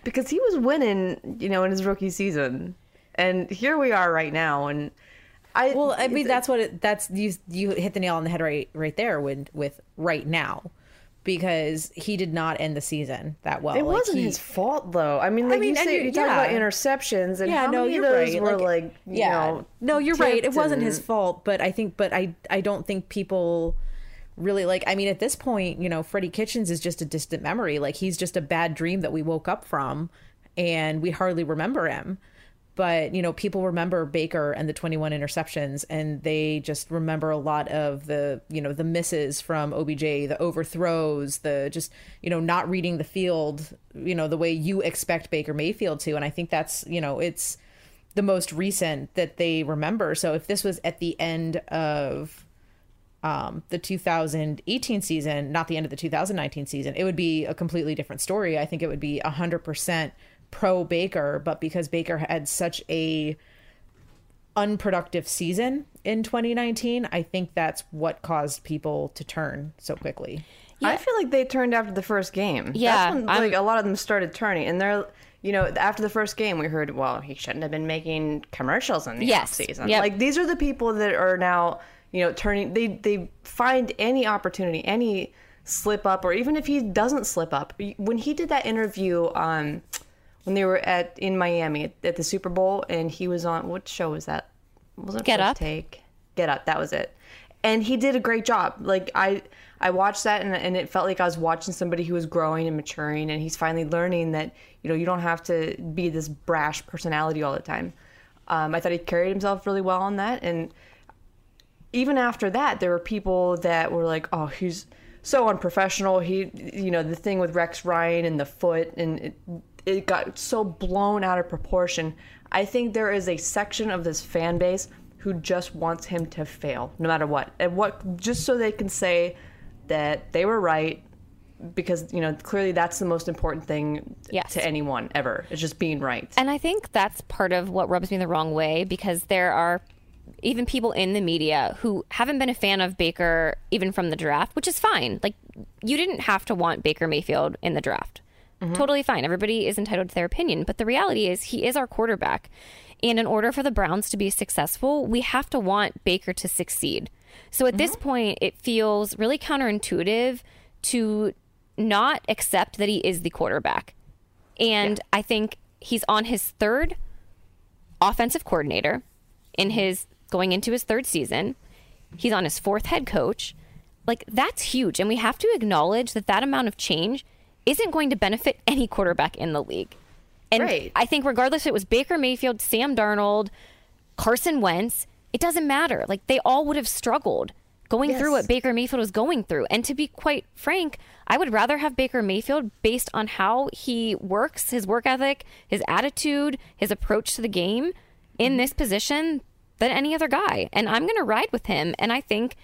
Because he was winning, you know, in his rookie season, and here we are right now. And I Well, I mean, that's what it, that's you you hit the nail on the head right right there with with right now, because he did not end the season that well. It Like, wasn't he- his fault though. I mean, like mean, you say, you- you talk about interceptions, and Yeah, how no, many you're right. were Like, like, you yeah, know, no, you're right. It wasn't his fault, but I think, but I I don't think people really like. I mean, at this point, you know, Freddie Kitchens is just a distant memory. Like he's just a bad dream that we woke up from, and we hardly remember him. But you know, people remember Baker and the 21 interceptions, and they just remember a lot of the you know the misses from OBJ, the overthrows, the just you know not reading the field, you know the way you expect Baker Mayfield to. And I think that's you know it's the most recent that they remember. So if this was at the end of um, the 2018 season, not the end of the 2019 season, it would be a completely different story. I think it would be 100% pro Baker, but because Baker had such a unproductive season in 2019, I think that's what caused people to turn so quickly. Yeah. I feel like they turned after the first game. Yeah, That's when, like a lot of them started turning, and they're, you know, after the first game, we heard, well, he shouldn't have been making commercials in the Yes, season. yep. Like these are the people that are now, you know, turning. They they find any opportunity, any slip up, or even if he doesn't slip up. When he did that interview, um, when they were at in Miami at, at the Super Bowl, and he was on what show was that? Wasn't it Get First Up? Take? Get up. That was it. And he did a great job. Like I, I watched that and, and it felt like I was watching somebody who was growing and maturing, and he's finally learning that you know you don't have to be this brash personality all the time. Um, I thought he carried himself really well on that, and even after that, there were people that were like, "Oh, he's so unprofessional." He, you know, the thing with Rex Ryan and the foot, and it, it got so blown out of proportion. I think there is a section of this fan base who just wants him to fail, no matter what, and what, just so they can say that they were right, because you know clearly that's the most important thing Yes. to anyone ever. It's just being right. And I think that's part of what rubs me the wrong way because there are even people in the media who haven't been a fan of Baker even from the draft, which is fine. Like you didn't have to want Baker Mayfield in the draft. Mm-hmm. Totally fine. Everybody is entitled to their opinion, but the reality is he is our quarterback. And in order for the Browns to be successful, we have to want Baker to succeed. So at this mm-hmm. point, it feels really counterintuitive to not accept that he is the quarterback. And I think he's on his third offensive coordinator in mm-hmm. his going into his third season. He's on his fourth head coach. Like that's huge and we have to acknowledge that that amount of change isn't going to benefit any quarterback in the league. And Right. I think regardless if it was Baker Mayfield, Sam Darnold, Carson Wentz, it doesn't matter. Like they all would have struggled going through what Baker Mayfield was going through. And to be quite frank, I would rather have Baker Mayfield based on how he works, his work ethic, his attitude, his approach to the game in mm-hmm. this position than any other guy. And I'm going to ride with him. And I think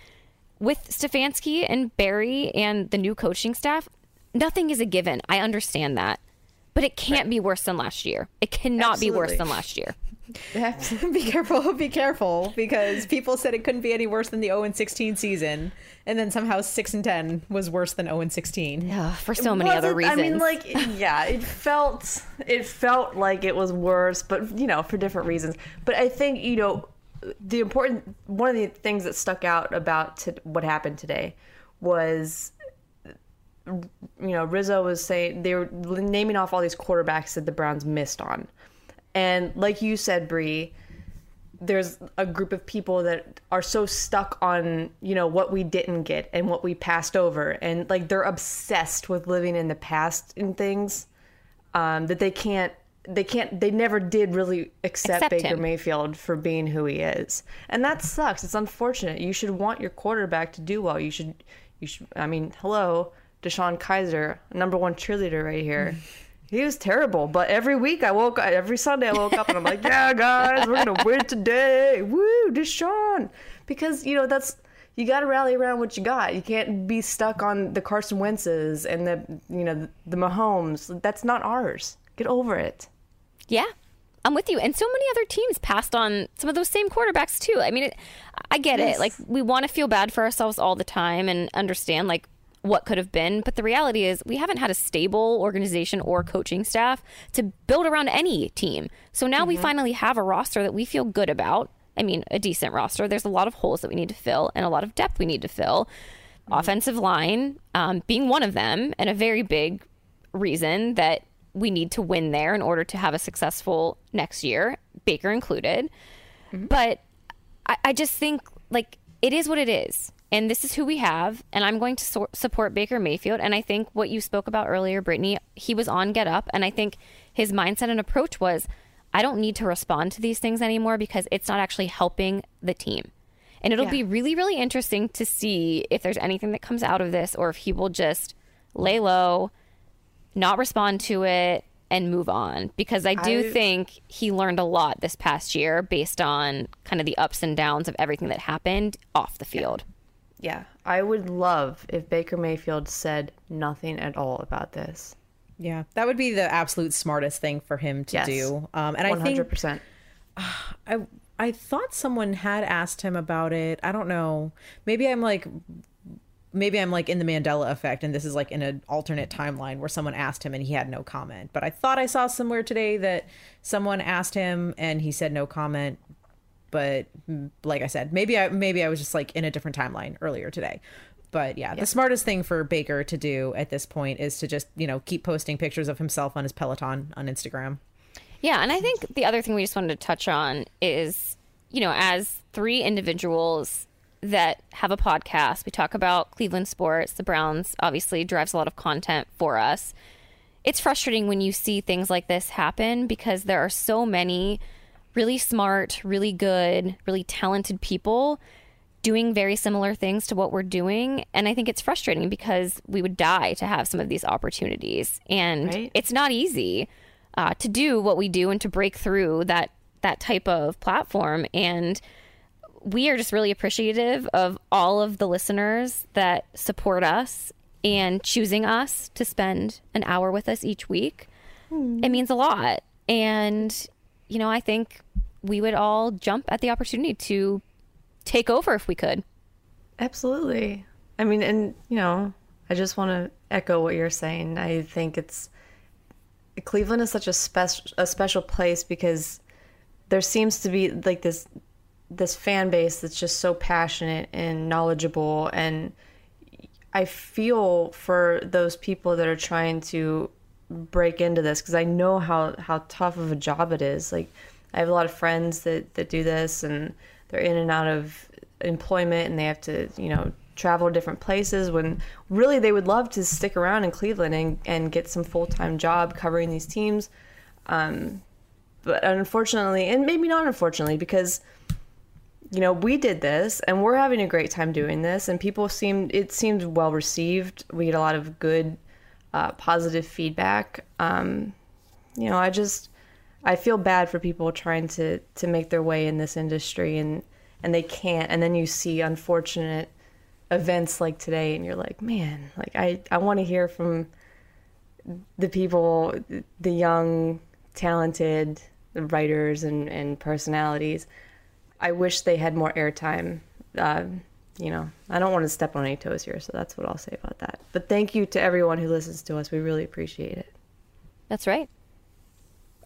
with Stefanski and Berry and the new coaching staff, nothing is a given. I understand that. But it can't be worse than last year. It cannot be worse than last year. be careful, be careful, because people said it couldn't be any worse than the 0 and 16 season, and then somehow 6 and 10 was worse than 0 and 16. Ugh, for so many other reasons. I mean, like, yeah, it felt it felt like it was worse, but you know, for different reasons. But I think you know, the important one of the things that stuck out about to, what happened today was, you know, Rizzo was saying they were naming off all these quarterbacks that the Browns missed on, and like you said, Bree there's a group of people that are so stuck on you know what we didn't get and what we passed over. And like they're obsessed with living in the past and things um, that they can't they can't they never did really accept, Accept Baker him. Mayfield for being who he is. And that sucks. It's unfortunate. You should want your quarterback to do well. You should you should I mean hello DeShone Kizer number one cheerleader right here mm-hmm. he was terrible, but every week I woke up, every Sunday I woke up and I'm like, yeah, guys, we're gonna win today. Woo, DeShone. Because you know that's you got to rally around what you got. You can't be stuck on the Carson Wentz's and the you know the, the Mahomes. That's not ours. Get over it. Yeah, I'm with you. And so many other teams passed on some of those same quarterbacks too. I mean, it, I get it. Like we want to feel bad for ourselves all the time and understand like what could have been, but the reality is we haven't had a stable organization or coaching staff to build around any team. So now we mm-hmm. finally have a roster that we feel good about I mean, a decent roster. There's a lot of holes that we need to fill and a lot of depth we need to fill. Mm-hmm. Offensive line um, being one of them, and a very big reason that we need to win there in order to have a successful next year, Baker included. Mm-hmm. But I, I just think like it is what it is. And this is who we have. And I'm going to so- support Baker Mayfield. And I think what you spoke about earlier, Brittany, he was on Get Up. And I think his mindset and approach was I don't need to respond to these things anymore because it's not actually helping the team. And it'll Yeah. be really, really interesting to see if there's anything that comes out of this or if he will just lay low, not respond to it, and move on. Because I do I- think he learned a lot this past year based on kind of the ups and downs of everything that happened off the field. Yeah, I would love if Baker Mayfield said nothing at all about this. Yeah, that would be the absolute smartest thing for him to Yes. do. Um, and I think percent. I I thought someone had asked him about it. I don't know. Maybe I'm like maybe I'm like in the Mandela effect and this is like in an alternate timeline where someone asked him and he had no comment. But I thought I saw somewhere today that someone asked him and he said no comment. But like I said, maybe I maybe I was just like in a different timeline earlier today. But yeah, the smartest thing for Baker to do at this point is to just, you know, keep posting pictures of himself on his Peloton on Instagram. Yeah, and I think the other thing we just wanted to touch on is, you know, as three individuals that have a podcast, we talk about Cleveland sports. The Browns obviously drives a lot of content for us. It's frustrating when you see things like this happen because there are so many really smart, really good, really talented people doing very similar things to what we're doing. And I think it's frustrating because we would die to have some of these opportunities. And Right. it's not easy uh, to do what we do and to break through that that type of platform. And we are just really appreciative of all of the listeners that support us and choosing us to spend an hour with us each week. It means a lot. And, you know, I think we would all jump at the opportunity to take over if we could. Absolutely. I mean, and you know, I just want to echo what you're saying. I think it's Cleveland is such a special a special place because there seems to be like this this fan base that's just so passionate and knowledgeable and I feel for those people that are trying to break into this because I know how how tough of a job it is. Like I have a lot of friends that that do this and they're in and out of employment and they have to, you know, travel to different places when really they would love to stick around in Cleveland and, and get some full-time job covering these teams. Um, but unfortunately, and maybe not unfortunately, because you know we did this and we're having a great time doing this and people seem it seemed well received we get a lot of good uh, positive feedback um, you know i just i feel bad for people trying to to make their way in this industry and and they can't and then you see unfortunate events like today and you're like man like i i want to hear from the people the young talented writers and and personalities I wish they had more airtime. Uh, you know, I don't want to step on any toes here, so that's what I'll say about that. But thank you to everyone who listens to us. We really appreciate it. That's right.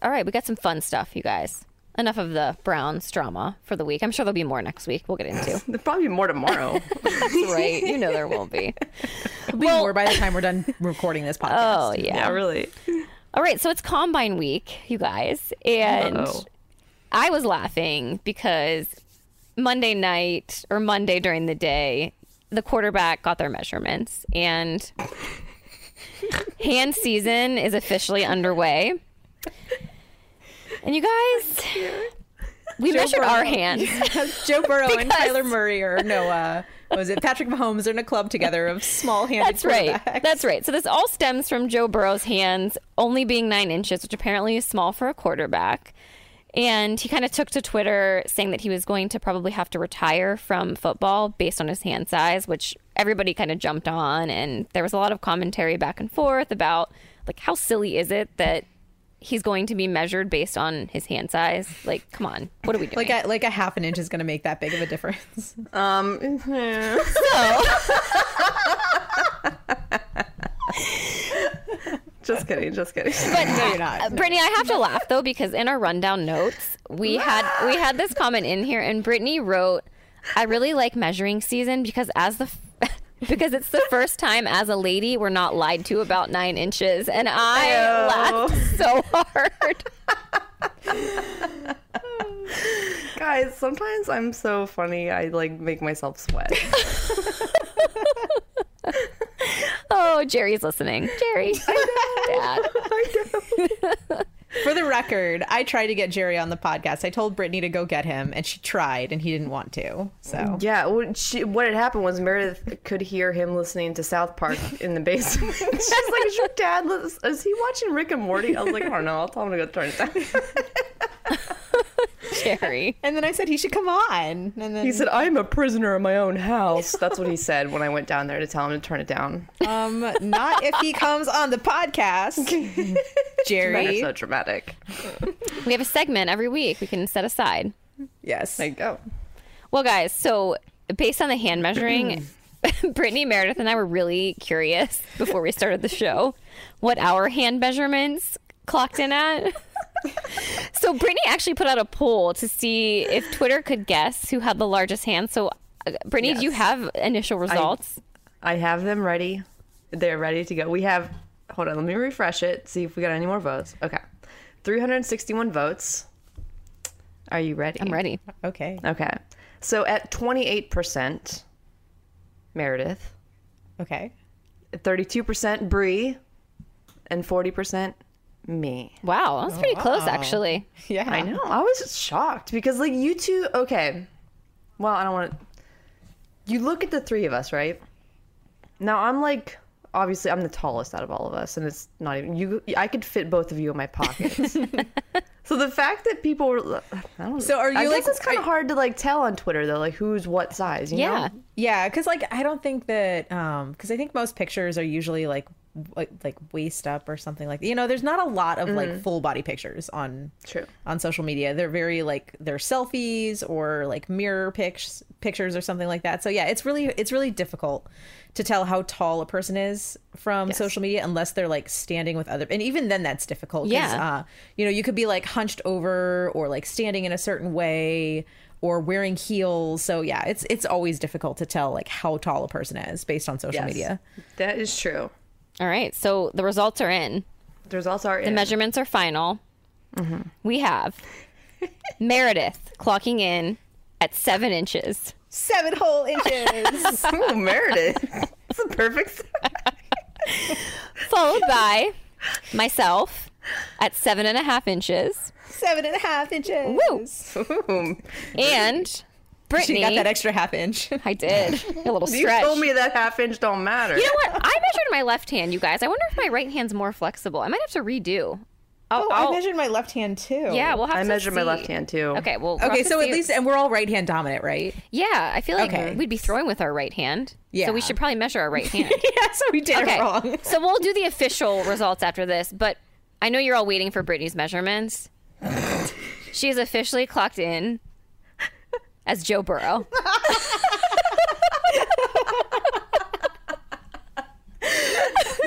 All right, we got some fun stuff, you guys. Enough of the Browns drama for the week. I'm sure there'll be more next week. We'll get into. There'll probably be more tomorrow. That's right. You know there will be. It'll be more by the time we're done recording this oh, podcast. Oh yeah. yeah, really. All right, so it's Combine Week, you guys, and Uh-oh. I was laughing because Monday night or Monday during the day, the quarterback got their measurements, and hand season is officially underway. And you guys, we measured our hands. Joe Burrow and Because- Kyler Murray or no, what was it Patrick Mahomes are in a club together of small-handed That's right. That's right. So this all stems from Joe Burrow's hands only being nine inches, which apparently is small for a quarterback. And he kind of took to Twitter saying that he was going to probably have to retire from football based on his hand size, which everybody kind of jumped on. And there was a lot of commentary back and forth about like how silly is it that he's going to be measured based on his hand size? Like, come on, what are we doing? like a, like a half an inch is going to make that big of a difference. Um, Just kidding. Just kidding. But No, you're not. uh, Brittany, I have to laugh though because in our rundown notes we had we had this comment in here, and Brittany wrote, "I really like measuring season because as the." F- because it's the first time as a lady we're not lied to about nine inches, and I Ew. laughed so hard. Guys, sometimes I'm so funny. I like make myself sweat. Oh, Jerry's listening. Jerry, Dad. For the record, I tried to get Jerry on the podcast. I told Brittany to go get him, and she tried, and he didn't want to. So Yeah, what, she, what had happened was Meredith could hear him listening to South Park in the basement. She's like, "Is your dad? Is he watching Rick and Morty?" I was like, "I don't know. I'll tell him to go turn it down." Jerry. And then I said he should come on. And then He said, "I'm a prisoner in my own house." That's what he said when I went down there to tell him to turn it down. um, not if he comes on the podcast. You're Jerry. so dramatic. We have a segment every week we can set aside. Yes. There you go. Well, guys, so based on the hand measuring, Brittany, Meredith, and I were really curious before we started the show what our hand measurements clocked in at. So Brittany actually put out a poll to see if Twitter could guess who had the largest hand. So, uh, Brittany, do you have initial results? I have them ready. They're ready to go. We have. Hold on. Let me refresh it. See if we got any more votes. Okay, 361 votes. Are you ready? I'm ready. Okay. Okay. So at 28%, Meredith, Okay. 32% Bree, and 40% me. Wow, that's pretty close, actually. Yeah. I know. I was shocked because, like, you two, okay. Well, I don't want to. You look at the three of us, right? Now, I'm like, obviously, I'm the tallest out of all of us, and it's not even. you. I could fit both of you in my pockets. so the fact that people were. I don't So are you? I you, guess like- it's kind of hard to, like, tell on Twitter, though, like, who's what size, you Yeah. know? Yeah, because like I don't think that um because I think most pictures are usually like like, like waist up or something like that. you know there's not a lot of like full body pictures on True. on social media they're very like they're selfies or like mirror pics pictures or something like that so yeah it's really it's really difficult to tell how tall a person is from Yes. social media unless they're like standing with other and even then that's difficult. Yeah. uh, you know you could be like hunched over or like standing in a certain way or wearing heels so yeah it's it's always difficult to tell like how tall a person is based on social Yes. media That is true. All right, so the results are in. There's also our The measurements are final. Mm-hmm. We have Meredith clocking in at seven inches. seven whole inches Ooh, Meredith. That's a perfect. followed by myself at seven and a half inches, seven and a half inches Woo! Ooh. and Brittany. she got that extra half inch I did a little stretch. You stretch. told me that half inch don't matter. You know what? I measured my left hand, you guys. I wonder if my right hand's more flexible. I might have to redo. I'll, oh I'll- i measured my left hand too yeah, we'll have to. I to measured my left hand too. Okay, well, we'll okay so at least and we're all right hand dominant right yeah, I feel like Okay. we'd be throwing with our right hand. Yeah. so we should probably measure our right hand. yeah so we did Okay. it wrong so we'll do the official results after this, but I know you're all waiting for Brittany's measurements. she is officially clocked in as Joe Burrow.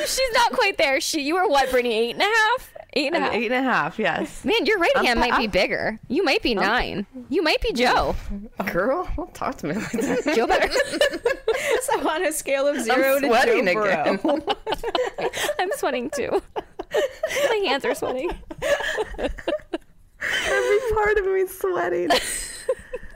She's not quite there. She, you were what, Brittany? Eight and a half? Eight and a I'm half. eight and a half. Yes. Man, your right hand might be I'm- bigger. You might be nine. You might be Joe. Oh, girl, don't talk to me like that. Joe better. so on a scale of zero to sweating Joe again. Burrow. I'm sweating too. My hands are sweating. Every part of me sweating.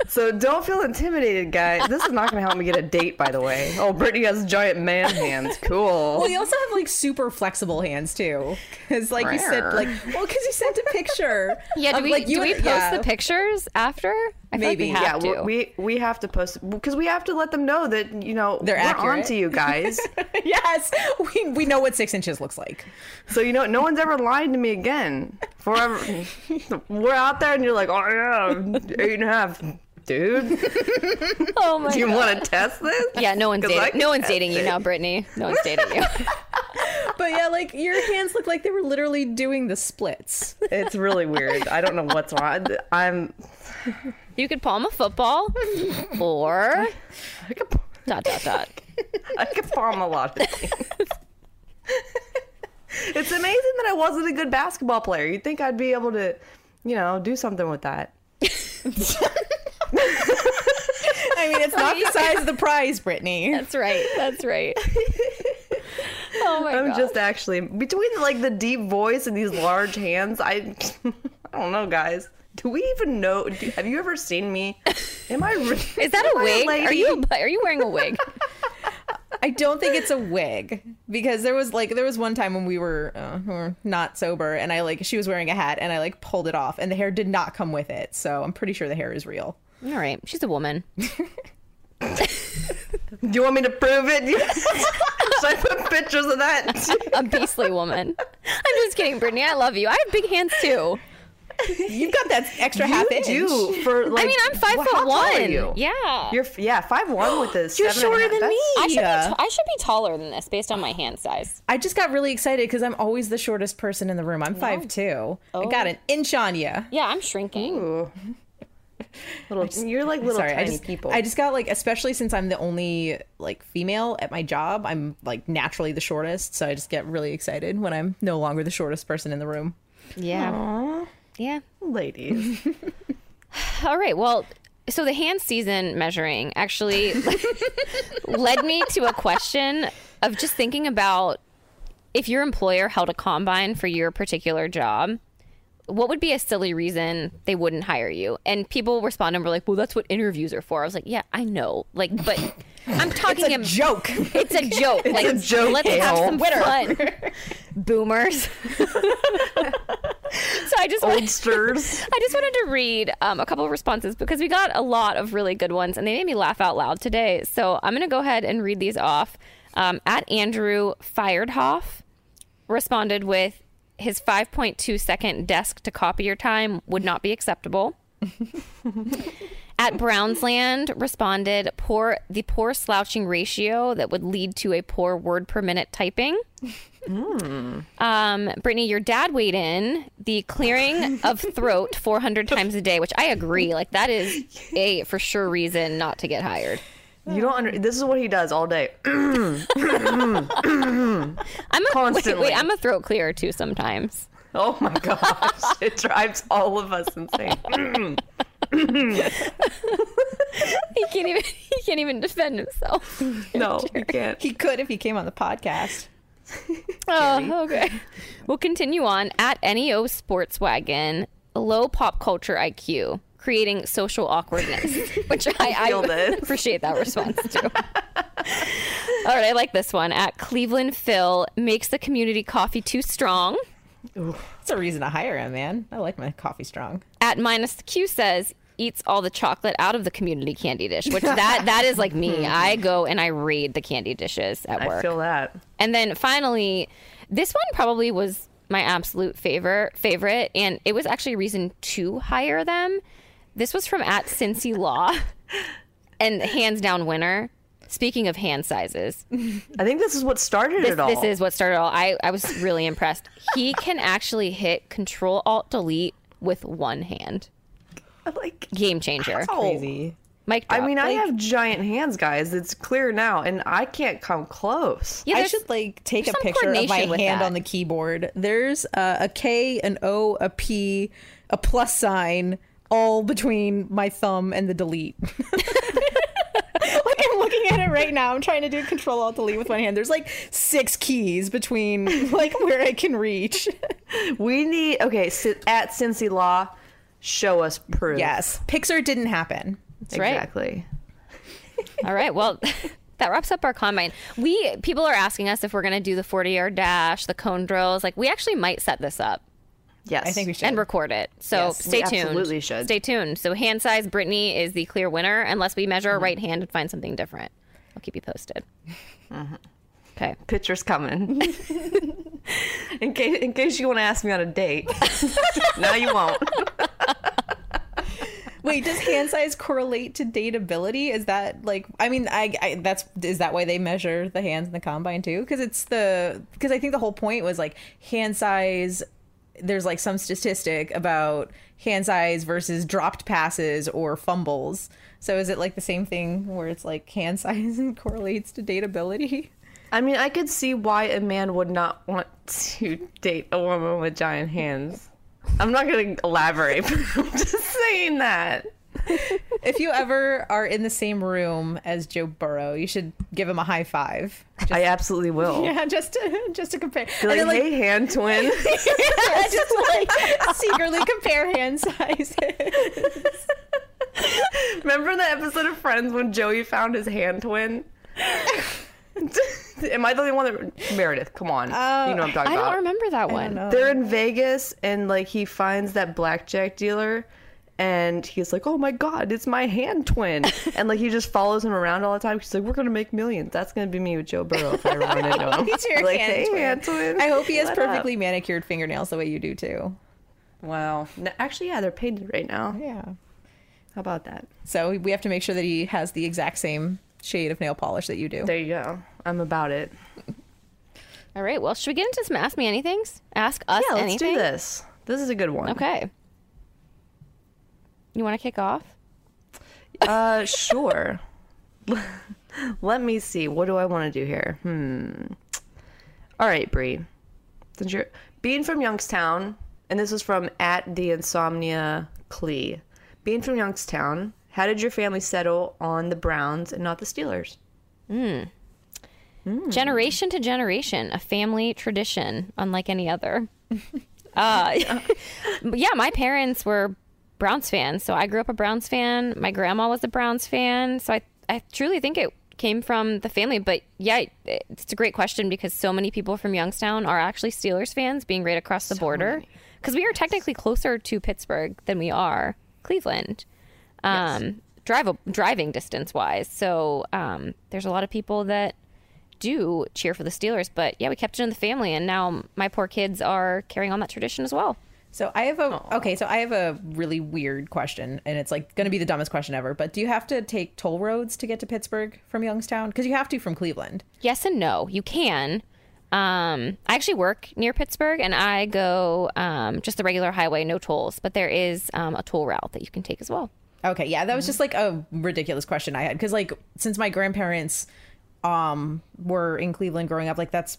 So don't feel intimidated, guys. This is not going to help me get a date, by the way. Oh, Brittany has giant man hands. Cool. Well, you also have like super flexible hands too, because like you said, like well, because you sent a picture. Yeah, do of, we like, you we post yeah. the pictures after? I feel like Maybe. we have yeah, to. we we have to post because we have to let them know that you know They're we're accurate. on to you guys. yes, we we know what six inches looks like. so you know, no one's ever lied to me again. Forever, we're out there, and you're like, oh yeah, eight and a half, dude. oh my god. Do you want to test this? Yeah, no one's 'Cause I dating. No one's test dating you now, Brittany. No one's dating you. But yeah, like your hands look like they were literally doing the splits. It's really weird. I don't know what's wrong. I'm. You could palm a football, or I could, dot dot dot. I could palm a lot of things. it's amazing that I wasn't a good basketball player. You'd think I'd be able to, you know, do something with that. I mean, it's not the size of the prize, Brittany. That's right. That's right. Oh my god. I'm god. just actually between like the deep voice and these large hands. I, I don't know, guys. Do we even know? Do, have you ever seen me? Am I? re- Is that a a I wig? Are you are you wearing a wig? I don't think it's a wig because there was like there was one time when we were, uh, we were not sober and I like she was wearing a hat and I like pulled it off and the hair did not come with it. So I'm pretty sure the hair is real. All right. She's a woman. Do you want me to prove it? Should I put pictures of that? A beastly woman. I'm just kidding, Brittany. I love you. I have big hands too. You've got that extra half you inch. do for like. I mean, I'm five well, foot how tall are one. you? Yeah. You're yeah five one with this. You're shorter than me. I should, be t- I should be taller than this based on my hand size. I just got really excited because I'm always the shortest person in the room. I'm five two. I oh. got an inch on you. Yeah, I'm shrinking. Ooh. Little, you're like little Sorry, tiny I just people. I just got like, especially since I'm the only like female at my job, I'm like naturally the shortest. So I just get really excited when I'm no longer the shortest person in the room. Yeah. Aw, Yeah. ladies. All right. Well, so the hand season measuring actually led me to a question of just thinking about if your employer held a combine for your particular job, what would be a silly reason they wouldn't hire you? And people responded and were like, "Well, that's what interviews are for." I was like, "Yeah, I know." Like, but I'm talking It's a ab- joke. It's a joke. like, a joke, Let's have Hale. some fun, boomers. so I just wanted- Oldsters. I just wanted to read um, a couple of responses because we got a lot of really good ones and they made me laugh out loud today. So I'm going to go ahead and read these off. Um, at Andrew Firedhoff responded with his 5.2 second desk to copier time would not be acceptable. At Brownsland responded poor the poor slouching ratio that would lead to a poor word per minute typing. Um, Brittany, your dad weighed in the clearing of throat 400 times a day, which I agree. Like that is a for sure reason not to get hired. You don't under. This is what he does all day. I'm a Constantly. Wait, wait, I'm a throat clearer too sometimes. Oh my gosh, it drives all of us insane. He can't even he can't even defend himself. No, you can't. he could if he came on the podcast. Oh, okay. We'll continue on at NEO Sportswagon. Low pop culture IQ, creating social awkwardness, which I, feel I this. appreciate that response too. All right, I like this one. At Cleveland Phil makes the community coffee too strong. That's a reason to hire him, man. I like my coffee strong. At minus Q says eats all the chocolate out of the community candy dish, which that that is like me. I go and I raid the candy dishes at work. I feel that. And then finally, this one probably was my absolute favorite favorite, and it was actually a reason to hire them. This was from at Cincy Law, and hands down winner. Speaking of hand sizes, I think this is what started this, it all. this is what started it all. I, I was really impressed. He can actually hit Control Alt Delete with one hand. like. Game changer. Crazy. Mike, I mean, I have giant hands, guys. It's clear now, and I can't come close. Yeah, I should like take a picture of my hand that. on the keyboard. There's uh, a K, an O, a P, a plus sign, all between my thumb and the delete. like I'm looking at it right now. I'm trying to do Control Alt Delete with one hand. There's like six keys between like where I can reach. We need okay. Si- at Cincy Law, show us proof. yes, Pixar didn't happen. That's right. exactly. All right. Well, that wraps up our combine. We people are asking us if we're going to do the 40 yard dash, the cone drills. Like we actually might set this up Yes, I think we should. and record it. So Yes, stay we tuned. absolutely should. Stay tuned. So hand size, Brittany is the clear winner unless we measure Mm-hmm. a right hand and find something different. I'll keep you posted. Mm-hmm. Okay. Pictures coming. in case in case you want to ask me on a date. now you won't. Wait, does hand size correlate to dateability? Is that like I mean, I, I that's is that why they measure the hands in the combine too? Because it's the because I think the whole point was like hand size. There's like some statistic about hand size versus dropped passes or fumbles. So is it like the same thing where it's like hand size correlates to dateability? I mean, I could see why a man would not want to date a woman with giant hands. I'm not going to elaborate, but I'm just saying that. If you ever are in the same room as Joe Burrow, you should give him a high five. I absolutely will. Yeah, just to just to compare. Be like, hey, hand twin. just like secretly compare hand sizes. Remember the episode of Friends when Joey found his hand twin? Am I the only one that Meredith? Come on, you oh, know what I'm talking I about. I don't remember that one. They're in Vegas and like he finds that blackjack dealer and he's like, "Oh my god, it's my hand twin." and like he just follows him around all the time. He's like, "We're going to make millions. That's going to be me with Joe Burrow if I ever run into him." He's your like, hand, "Hey, twin. hand twin." I hope he has What up?" perfectly manicured fingernails the way you do too. Wow. No, actually, yeah, they're painted right now. Yeah. How about that? So we have to make sure that he has the exact same shade of nail polish that you do. There you go. I'm about it. All right. Well, should we get into some Ask Me Anythings? Ask us Yeah, let's anything. do this. This is a good one. Okay. You want to kick off? Uh, sure. Let me see. What do I want to do here? Hmm. All right, Bree. Since you're being from Youngstown, and this is from at the Insomnia Clee. Being from Youngstown, how did your family settle on the Browns and not the Steelers? Generation to generation, a family tradition unlike any other. uh, yeah, my parents were Browns fans, so I grew up a Browns fan. My grandma was a Browns fan, so I I truly think it came from the family. But yeah, it's a great question because so many people from Youngstown are actually Steelers fans, being right across the border. Because we are technically closer to Pittsburgh than we are Cleveland, um, drive driving distance wise. So um, there's a lot of people that do cheer for the Steelers. But yeah, we kept it in the family, and now my poor kids are carrying on that tradition as well. So I have a okay. So I have a really weird question, and it's like going to be the dumbest question ever. But do you have to take toll roads to get to Pittsburgh from Youngstown? Because you have to from Cleveland. Yes and no. You can. Um, I actually work near Pittsburgh, and I go um, just the regular highway, no tolls. But there is um, a toll route that you can take as well. Okay, yeah, that was just like a ridiculous question I had because like since my grandparents um were in Cleveland growing up, like that's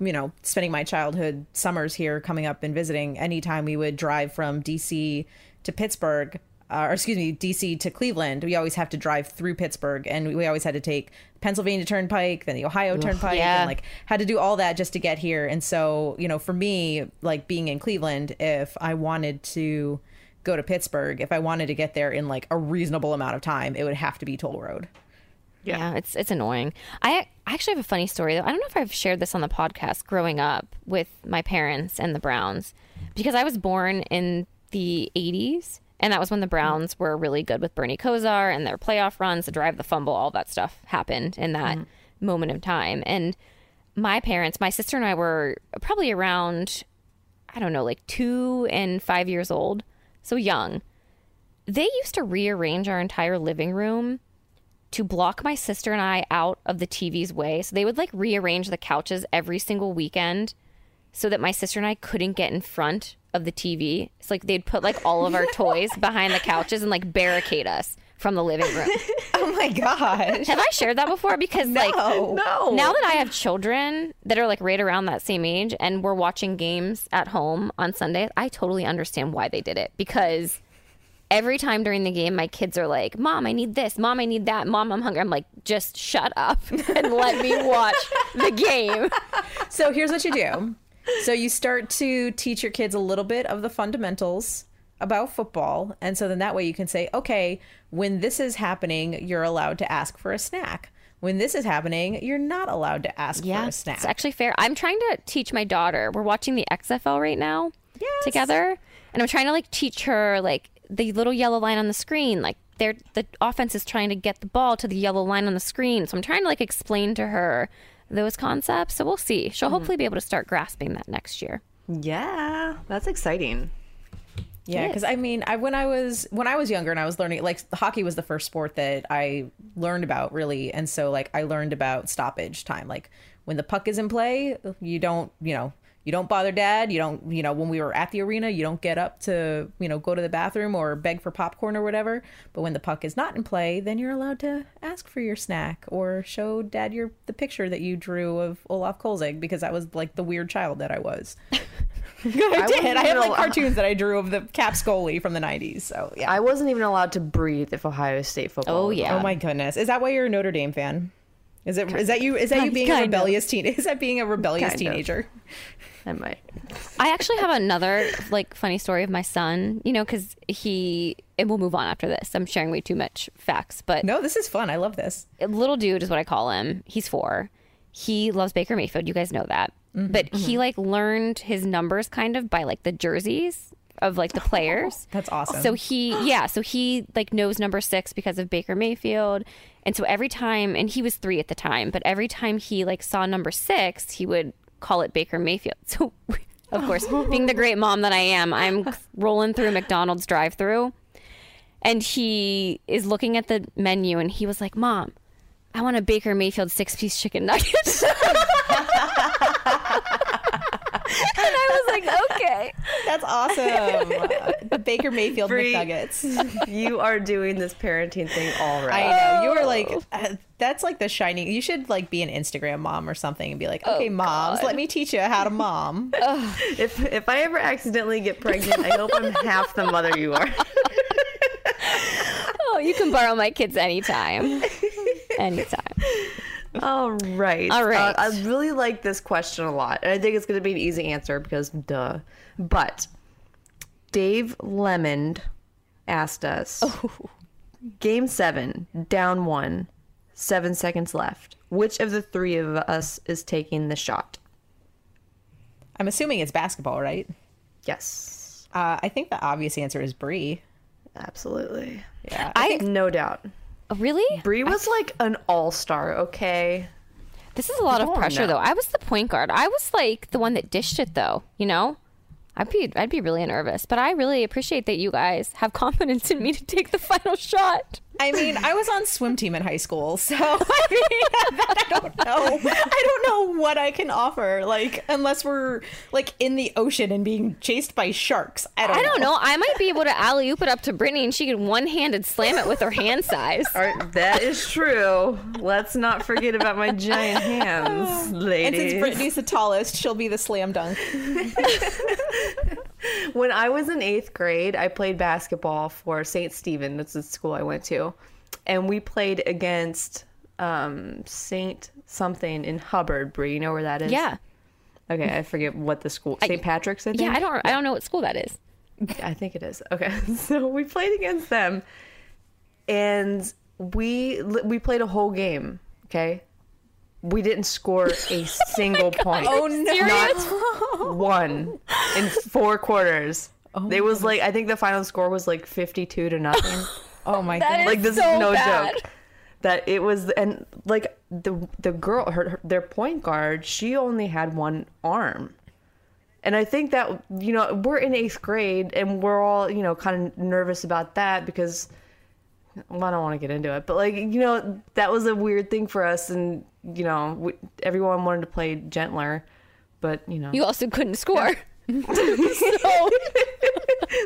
you know spending my childhood summers here, coming up and visiting. Anytime we would drive from DC to Pittsburgh. Uh, or excuse me, DC to Cleveland, we always have to drive through Pittsburgh, and we always had to take Pennsylvania Turnpike, then the Ohio Turnpike, yeah. and like had to do all that just to get here. And so, you know, for me, like being in Cleveland, if I wanted to go to Pittsburgh, if I wanted to get there in like a reasonable amount of time, it would have to be toll road. Yeah. it's it's annoying. I I actually have a funny story though. I don't know if I've shared this on the podcast. Growing up with my parents and the Browns, because I was born in the '80s, and that was when the Browns were really good with Bernie Kosar and their playoff runs, the drive, the fumble, all that stuff happened in that mm-hmm. moment of time. And my parents, my sister and I were probably around, I don't know, like two and five years old, so young. They used to rearrange our entire living room to block my sister and I out of the TV's way. So they would like rearrange the couches every single weekend so that my sister and I couldn't get in front of the TV. It's like they'd put like all of our toys behind the couches and like barricade us from the living room. Oh my gosh. Have I shared that before? Because like No. No. now that I have children that are like right around that same age and we're watching games at home on Sunday, I totally understand why they did it because every time during the game my kids are like, "Mom, I need this. Mom, I need that. Mom, I'm hungry." I'm like, "Just shut up and let me watch the game." So here's what you do. So you start to teach your kids a little bit of the fundamentals about football. And so then that way you can say, okay, when this is happening, you're allowed to ask for a snack. When this is happening, you're not allowed to ask for a snack. It's actually fair. I'm trying to teach my daughter. We're watching the XFL right now Yes. together, and I'm trying to like teach her like the little yellow line on the screen. Like they're the offense is trying to get the ball to the yellow line on the screen. So I'm trying to like explain to her those concepts. So we'll see. She'll mm-hmm. hopefully be able to start grasping that next year. Yeah, that's exciting. Yeah, because I mean, I when I was when I was younger and I was learning, like hockey was the first sport that I learned about really, and so like I learned about stoppage time. Like when the puck is in play, you don't, you know, you don't bother dad. You don't, you know, when we were at the arena, you don't get up to, you know, go to the bathroom or beg for popcorn or whatever. But when the puck is not in play, then you're allowed to ask for your snack or show dad your the picture that you drew of Olaf Kolzig because that was like the weird child that I was. I did. I have like cartoons that I drew of the Caps goalie from the 90s. So, yeah. I wasn't even allowed to breathe if Ohio State football. Oh, yeah. Oh my goodness! Is that why you're a Notre Dame fan? Is it? Is that you? Is that you being a Kind of. rebellious teen? Is that being a rebellious Kind of. teenager? I might. I actually have another like funny story of my son. You know, because he and we'll move on after this. I'm sharing way too much facts, but No, this is fun. I love this. little dude is what I call him. He's four. He loves Baker Mayfield. You guys know that. Mm-hmm. But he mm-hmm. like learned his numbers kind of by like the jerseys of like the oh, players. That's awesome. So he, yeah, so he like knows number six because of Baker Mayfield. And so every time, and he was three at the time, but every time he like saw number six, he would call it Baker Mayfield. So, of course, being the great mom that I am, I'm rolling through McDonald's drive through and he is looking at the menu and he was like, Mom, I want a Baker Mayfield six piece chicken nugget. and I was like, okay. That's awesome. the Baker Mayfield Bree. McNuggets. you are doing this parenting thing all I know You are like, uh, that's like the shining. You should like be an Instagram mom or something and be like, okay, moms, let me teach you how to mom. If if I ever accidentally get pregnant, I hope I'm half the mother you are. Oh, you can borrow my kids anytime. Anytime. All right. All right. Uh, I really like this question a lot. And I think it's going to be an easy answer because duh. But Dave Lemond asked us oh. Game seven, down one, seven seconds left. Which of the three of us is taking the shot? I'm assuming it's basketball, right? Yes. Uh, I think the obvious answer is Brie. Absolutely. Yeah. I No doubt. Really? Brie was like an all star, okay? This is a lot of pressure now. though. I was the point guard. I was like the one that dished it though, you know? I'd be I'd be really nervous, but I really appreciate that you guys have confidence in me to take the final shot. I mean, I was on swim team in high school, so I mean, I don't know. I don't know what I can offer. Like, unless we're like in the ocean and being chased by sharks. I don't. I don't know. I might be able to alley oop it up to Brittany and she can one handed slam it with her hand size. All right, that is true. Let's not forget about my giant hands, ladies. And ladies. since Brittany's the tallest, she'll be the slam dunk. When I was in eighth grade, I played basketball for St. Stephen. That's the school I went to. And we played against um, St. something in Hubbard. Bree, you know where that is? Yeah. Okay, I forget what the school. St. Patrick's, I think? Yeah, I don't I don't know what school that is. I think it is. Okay, so we played against them, and we we played a whole game. Okay, we didn't score a single point. Oh no! Not one in four quarters. it was like I think the final score was like fifty-two to nothing. Oh my That god! like this so is no bad. joke. That it was and like the the girl, her, her their point guard, she only had one arm. And I think that you know we're in eighth grade and we're all you know kind of nervous about that because well, I don't want to get into it, but like you know that was a weird thing for us, and you know we, everyone wanted to play gentler, but you know You also couldn't score. so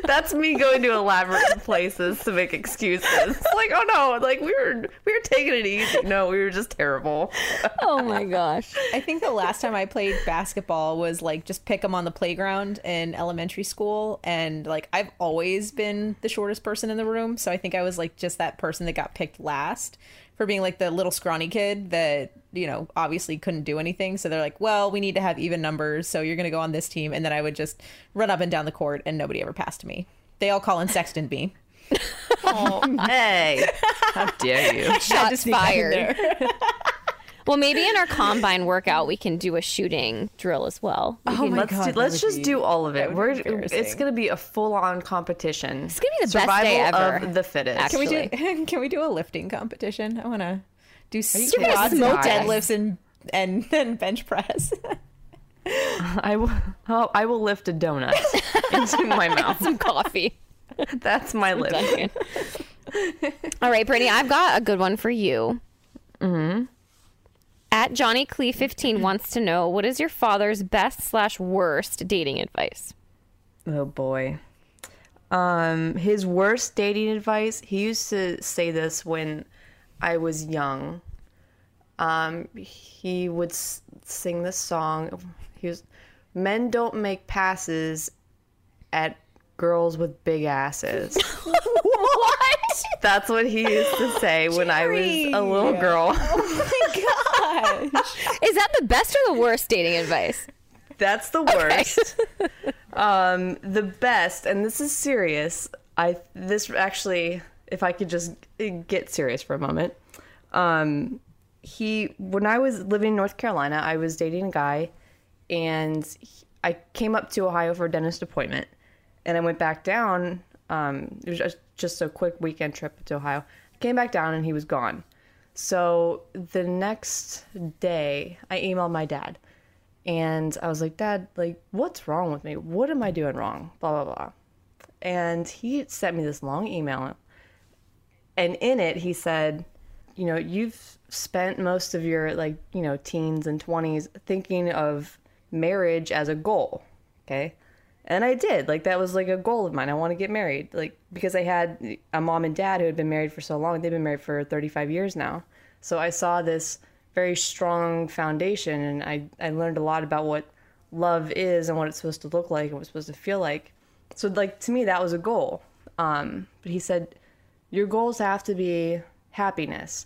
that's me going to elaborate places to make excuses. like oh no, like we were we were taking it easy. No, we were just terrible. Oh my gosh. I think the last time I played basketball was like just pick them on the playground in elementary school, and like I've always been the shortest person in the room, so I think I was like just that person that got picked last for being like the little scrawny kid that you know obviously couldn't do anything. So they're like, well, we need to have even numbers, so you're gonna go on this team, and then I would just run up and down the court, and nobody ever passed me. They all Collin Sexton me. Oh, hey, how dare you? Shots fired. Well, maybe in our combine workout we can do a shooting drill as well. Oh we Oh can- my let's God, do, let's just be- do all of it. We're it's gonna be a full on competition. It's gonna be the best day ever. of the fittest. Can we do? Can we do a lifting competition? I want to do gonna squats, smoke deadlifts, and and then bench press. I will. Oh, I will lift a donut into my mouth. some coffee. That's my lift. All right, Brittany, I've got a good one for you. Mm-hmm. At Johnny Clee 15 wants to know what is your father's best slash worst dating advice? Oh boy. Um, his worst dating advice. He used to say this when I was young. Um, he would s- sing this song. He was, "Men don't make passes at girls with big asses." What? That's what he used to say when I was a little girl. oh my gosh. Is that the best or the worst dating advice? That's the worst. um, the best, and this is serious. I this actually, if I could just get serious for a moment. Um, he when I was living in North Carolina, I was dating a guy, and he- I came up to Ohio for a dentist appointment, and I went back down. Um, it was just, a quick weekend trip to Ohio. Came back down, and he was gone. So the next day, I emailed my dad and I was like, Dad, like, what's wrong with me? What am I doing wrong? Blah, blah, blah. And he sent me this long email. And in it, he said, You know, you've spent most of your, like, you know, teens and 20s thinking of marriage as a goal. Okay. And I did. Like, that was like a goal of mine. I want to get married. Like, because I had a mom and dad who had been married for so long. They've been married for 35 years now. So I saw this very strong foundation and I, I learned a lot about what love is and what it's supposed to look like and what it's supposed to feel like. So, like, to me, that was a goal. Um, but he said, your goals have to be happiness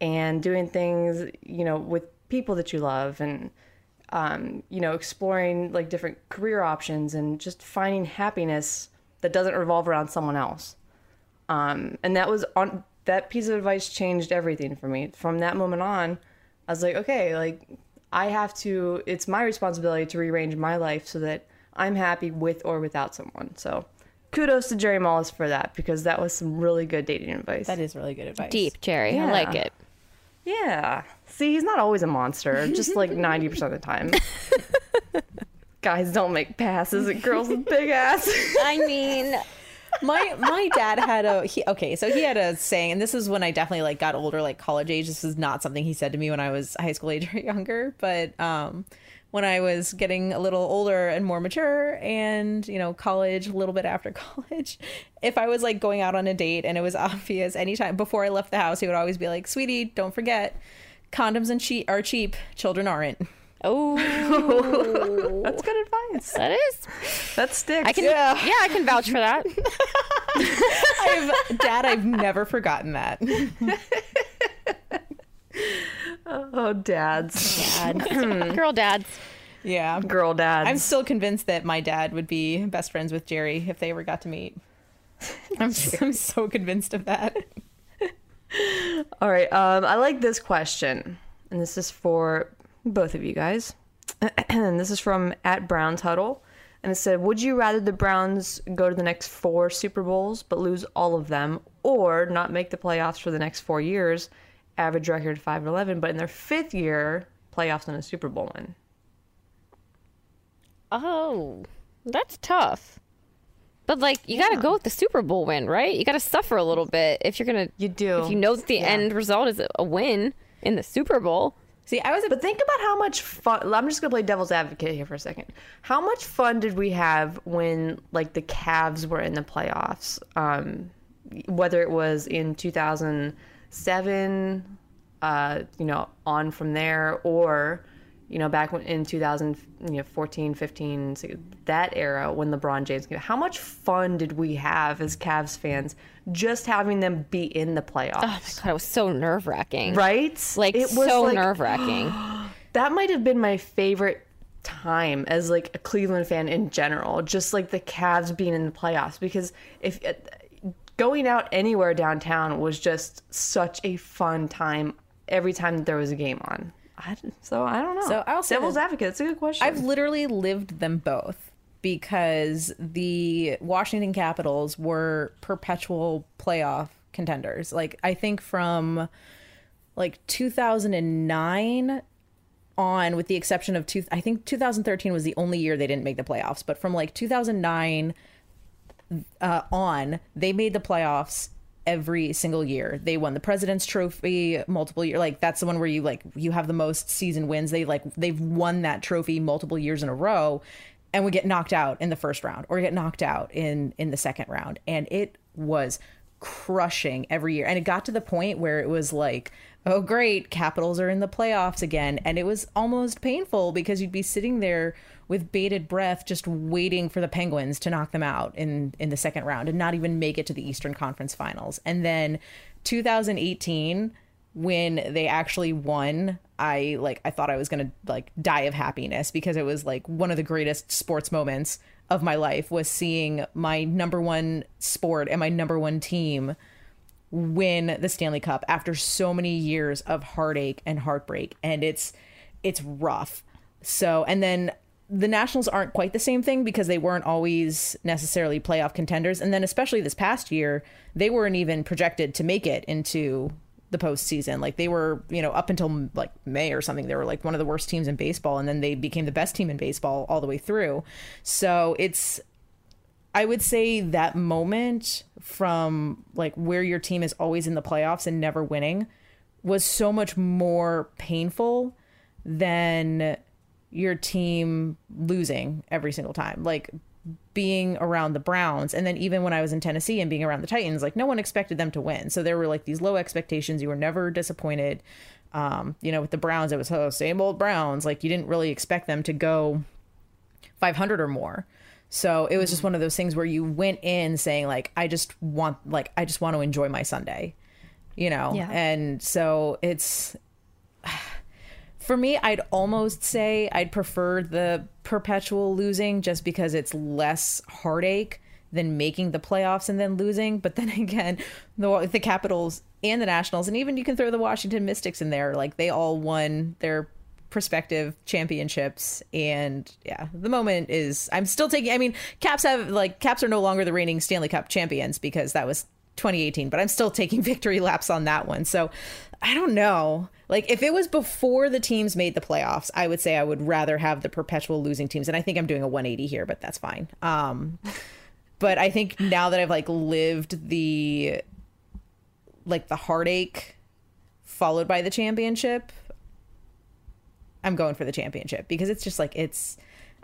and doing things, you know, with people that you love and um, you know, exploring like different career options and just finding happiness that doesn't revolve around someone else. Um, and that was on that piece of advice changed everything for me. From that moment on, I was like, okay, like I have to, it's my responsibility to rearrange my life so that I'm happy with or without someone. So kudos to Jerry Mullis for that because that was some really good dating advice. That is really good advice. Deep, Jerry. I like it. Yeah. See, he's not always a monster, just like 90% of the time. Guys don't make passes at girls with big ass. I mean, my my dad had a he, okay so he had a saying and this is when i definitely like got older like college age this is not something he said to me when i was high school age or younger but um when i was getting a little older and more mature and you know college a little bit after college if i was like going out on a date and it was obvious anytime before i left the house he would always be like sweetie don't forget condoms and cheap are cheap children aren't oh, That's good advice. that is. That sticks. I can, yeah. I can vouch for that. I've, dad i've never forgotten that Oh, dads. Dad. Girl dads. yeah Girl dads. I'm still convinced that my dad would be best friends with Jerry if they ever got to meet. I'm, I'm so convinced of that. All right. Um, I like this question, and this is for both of you guys. and this is from at Browns Huddle, and it said, "Would you rather the Browns go to the next four Super Bowls but lose all of them, or not make the playoffs for the next four years, average record five and eleven, but in their fifth year, playoffs and a Super Bowl win?" Oh, that's tough. But like, you got to go with the Super Bowl win, right? You got to suffer a little bit if you're gonna. You do. If you know that the end result is a win in the Super Bowl. See, I was But think about how much fun. I'm just gonna play devil's advocate here for a second. How much fun did we have when like the Cavs were in the playoffs? Um, whether it was in 2007, uh, you know, on from there, or you know, back when, in 2014, 15, so that era when LeBron James came. How much fun did we have as Cavs fans just having them be in the playoffs? Oh my god, it was so nerve wracking. Right? Like it was so like, nerve wracking. that might have been my favorite time as like a Cleveland fan in general, just like the Cavs being in the playoffs because if going out anywhere downtown was just such a fun time every time that there was a game on. I, so I don't know. So I'll say devil's this. advocate. It's a good question. I've literally lived them both because the Washington Capitals were perpetual playoff contenders. Like I think from like 2009 on with the exception of two I think 2013 was the only year they didn't make the playoffs, but from like 2009 uh, on, they made the playoffs every single year. They won the President's Trophy multiple years. Like that's the one where you like you have the most season wins. They like they've won that trophy multiple years in a row, and we get knocked out in the first round or get knocked out in in the second round, and it was crushing every year. And it got to the point where it was like, oh great, Capitals are in the playoffs again, and it was almost painful because you'd be sitting there with bated breath just waiting for the penguins to knock them out in in the second round and not even make it to the eastern conference finals. And then 2018 when they actually won i like i thought i was gonna like die of happiness because it was like one of the greatest sports moments of my life was seeing my number one sport and my number one team win the stanley cup after so many years of heartache and heartbreak and it's it's rough so and then the Nationals aren't quite the same thing because they weren't always necessarily playoff contenders. And then, especially this past year, they weren't even projected to make it into the postseason. Like they were, you know, up until like May or something, they were like one of the worst teams in baseball. And then they became the best team in baseball all the way through. So it's, I would say that moment from like where your team is always in the playoffs and never winning was so much more painful than your team losing every single time. Like being around the Browns and then even when I was in Tennessee and being around the Titans, like no one expected them to win. So there were like these low expectations. You were never disappointed. Um, you know, with the Browns, it was oh, same old Browns. Like you didn't really expect them to go 500 or more. So it was just mm-hmm. one of those things where you went in saying like I just want like I just want to enjoy my Sunday. You know. Yeah. And so it's for me, I'd almost say I'd prefer the perpetual losing just because it's less heartache than making the playoffs and then losing. But then again, the the Capitals and the Nationals, and even you can throw the Washington Mystics in there, like they all won their prospective championships and yeah the moment is i'm still taking i mean caps have like caps are no longer the reigning stanley cup champions because that was 2018 but i'm still taking victory laps on that one so i don't know like if it was before the teams made the playoffs, I would say I would rather have the perpetual losing teams. And I think I'm doing a 180 here, but that's fine. Um, but I think now that I've like lived the like the heartache followed by the championship, I'm going for the championship because it's just like it's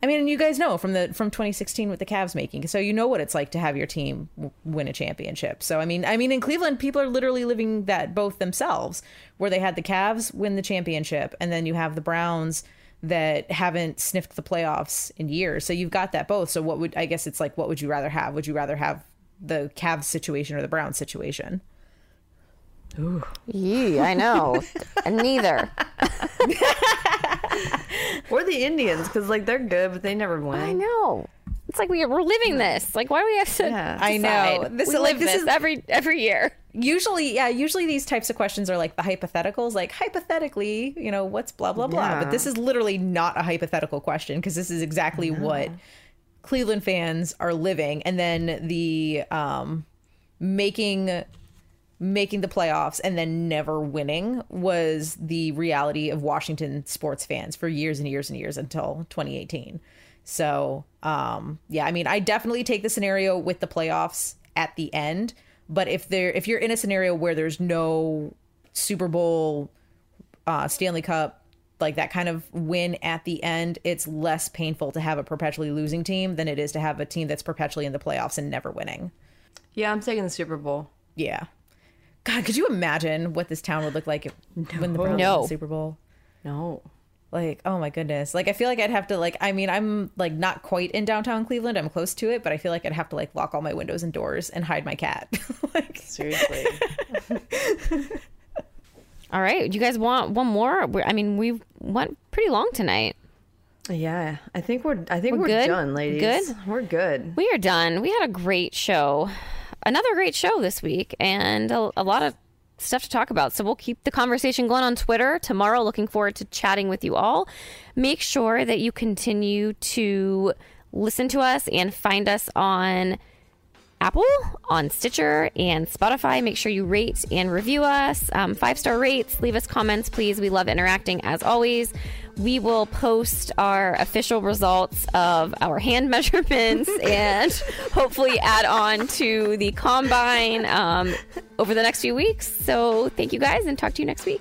I mean, you guys know from the from 2016 with the Cavs making, so you know what it's like to have your team w- win a championship. So I mean, I mean, in Cleveland, people are literally living that both themselves, where they had the Cavs win the championship, and then you have the Browns that haven't sniffed the playoffs in years. So you've got that both. So what would I guess it's like? What would you rather have? Would you rather have the Cavs situation or the Browns situation? Ooh. Yeah, I know. And neither. or the Indians, because like they're good, but they never win. I know. It's like we, we're living this. Like, why do we have to? Yeah. I know. This we live this, this is, every every year. Usually, yeah. Usually, these types of questions are like the hypotheticals. Like hypothetically, you know, what's blah blah blah. Yeah. But this is literally not a hypothetical question because this is exactly what Cleveland fans are living. And then the um, making making the playoffs and then never winning was the reality of Washington sports fans for years and years and years until 2018. So, um, yeah, I mean, I definitely take the scenario with the playoffs at the end, but if there if you're in a scenario where there's no Super Bowl, uh, Stanley Cup, like that kind of win at the end, it's less painful to have a perpetually losing team than it is to have a team that's perpetually in the playoffs and never winning. Yeah, I'm taking the Super Bowl. Yeah. God, could you imagine what this town would look like if, when the Browns No. won the Super Bowl? No. Like, oh my goodness. Like, I feel like I'd have to like. I mean, I'm like not quite in downtown Cleveland. I'm close to it, but I feel like I'd have to like lock all my windows and doors and hide my cat. like, Seriously. All right. You guys want one more? We're, I mean, we went pretty long tonight. yeah, I think we're. I think We're we're, good? done, ladies. Good? We're good. We are done. We had a great show. Another great show this week and a, a lot of stuff to talk about. So we'll keep the conversation going on Twitter tomorrow. Looking forward to chatting with you all. Make sure that you continue to listen to us and find us on Apple, on Stitcher, and Spotify. Make sure you rate and review us. Um, Five star rates. Leave us comments, please. We love interacting as always. We will post our official results of our hand measurements and hopefully add on to the combine um, over the next few weeks. So thank you guys and talk to you next week.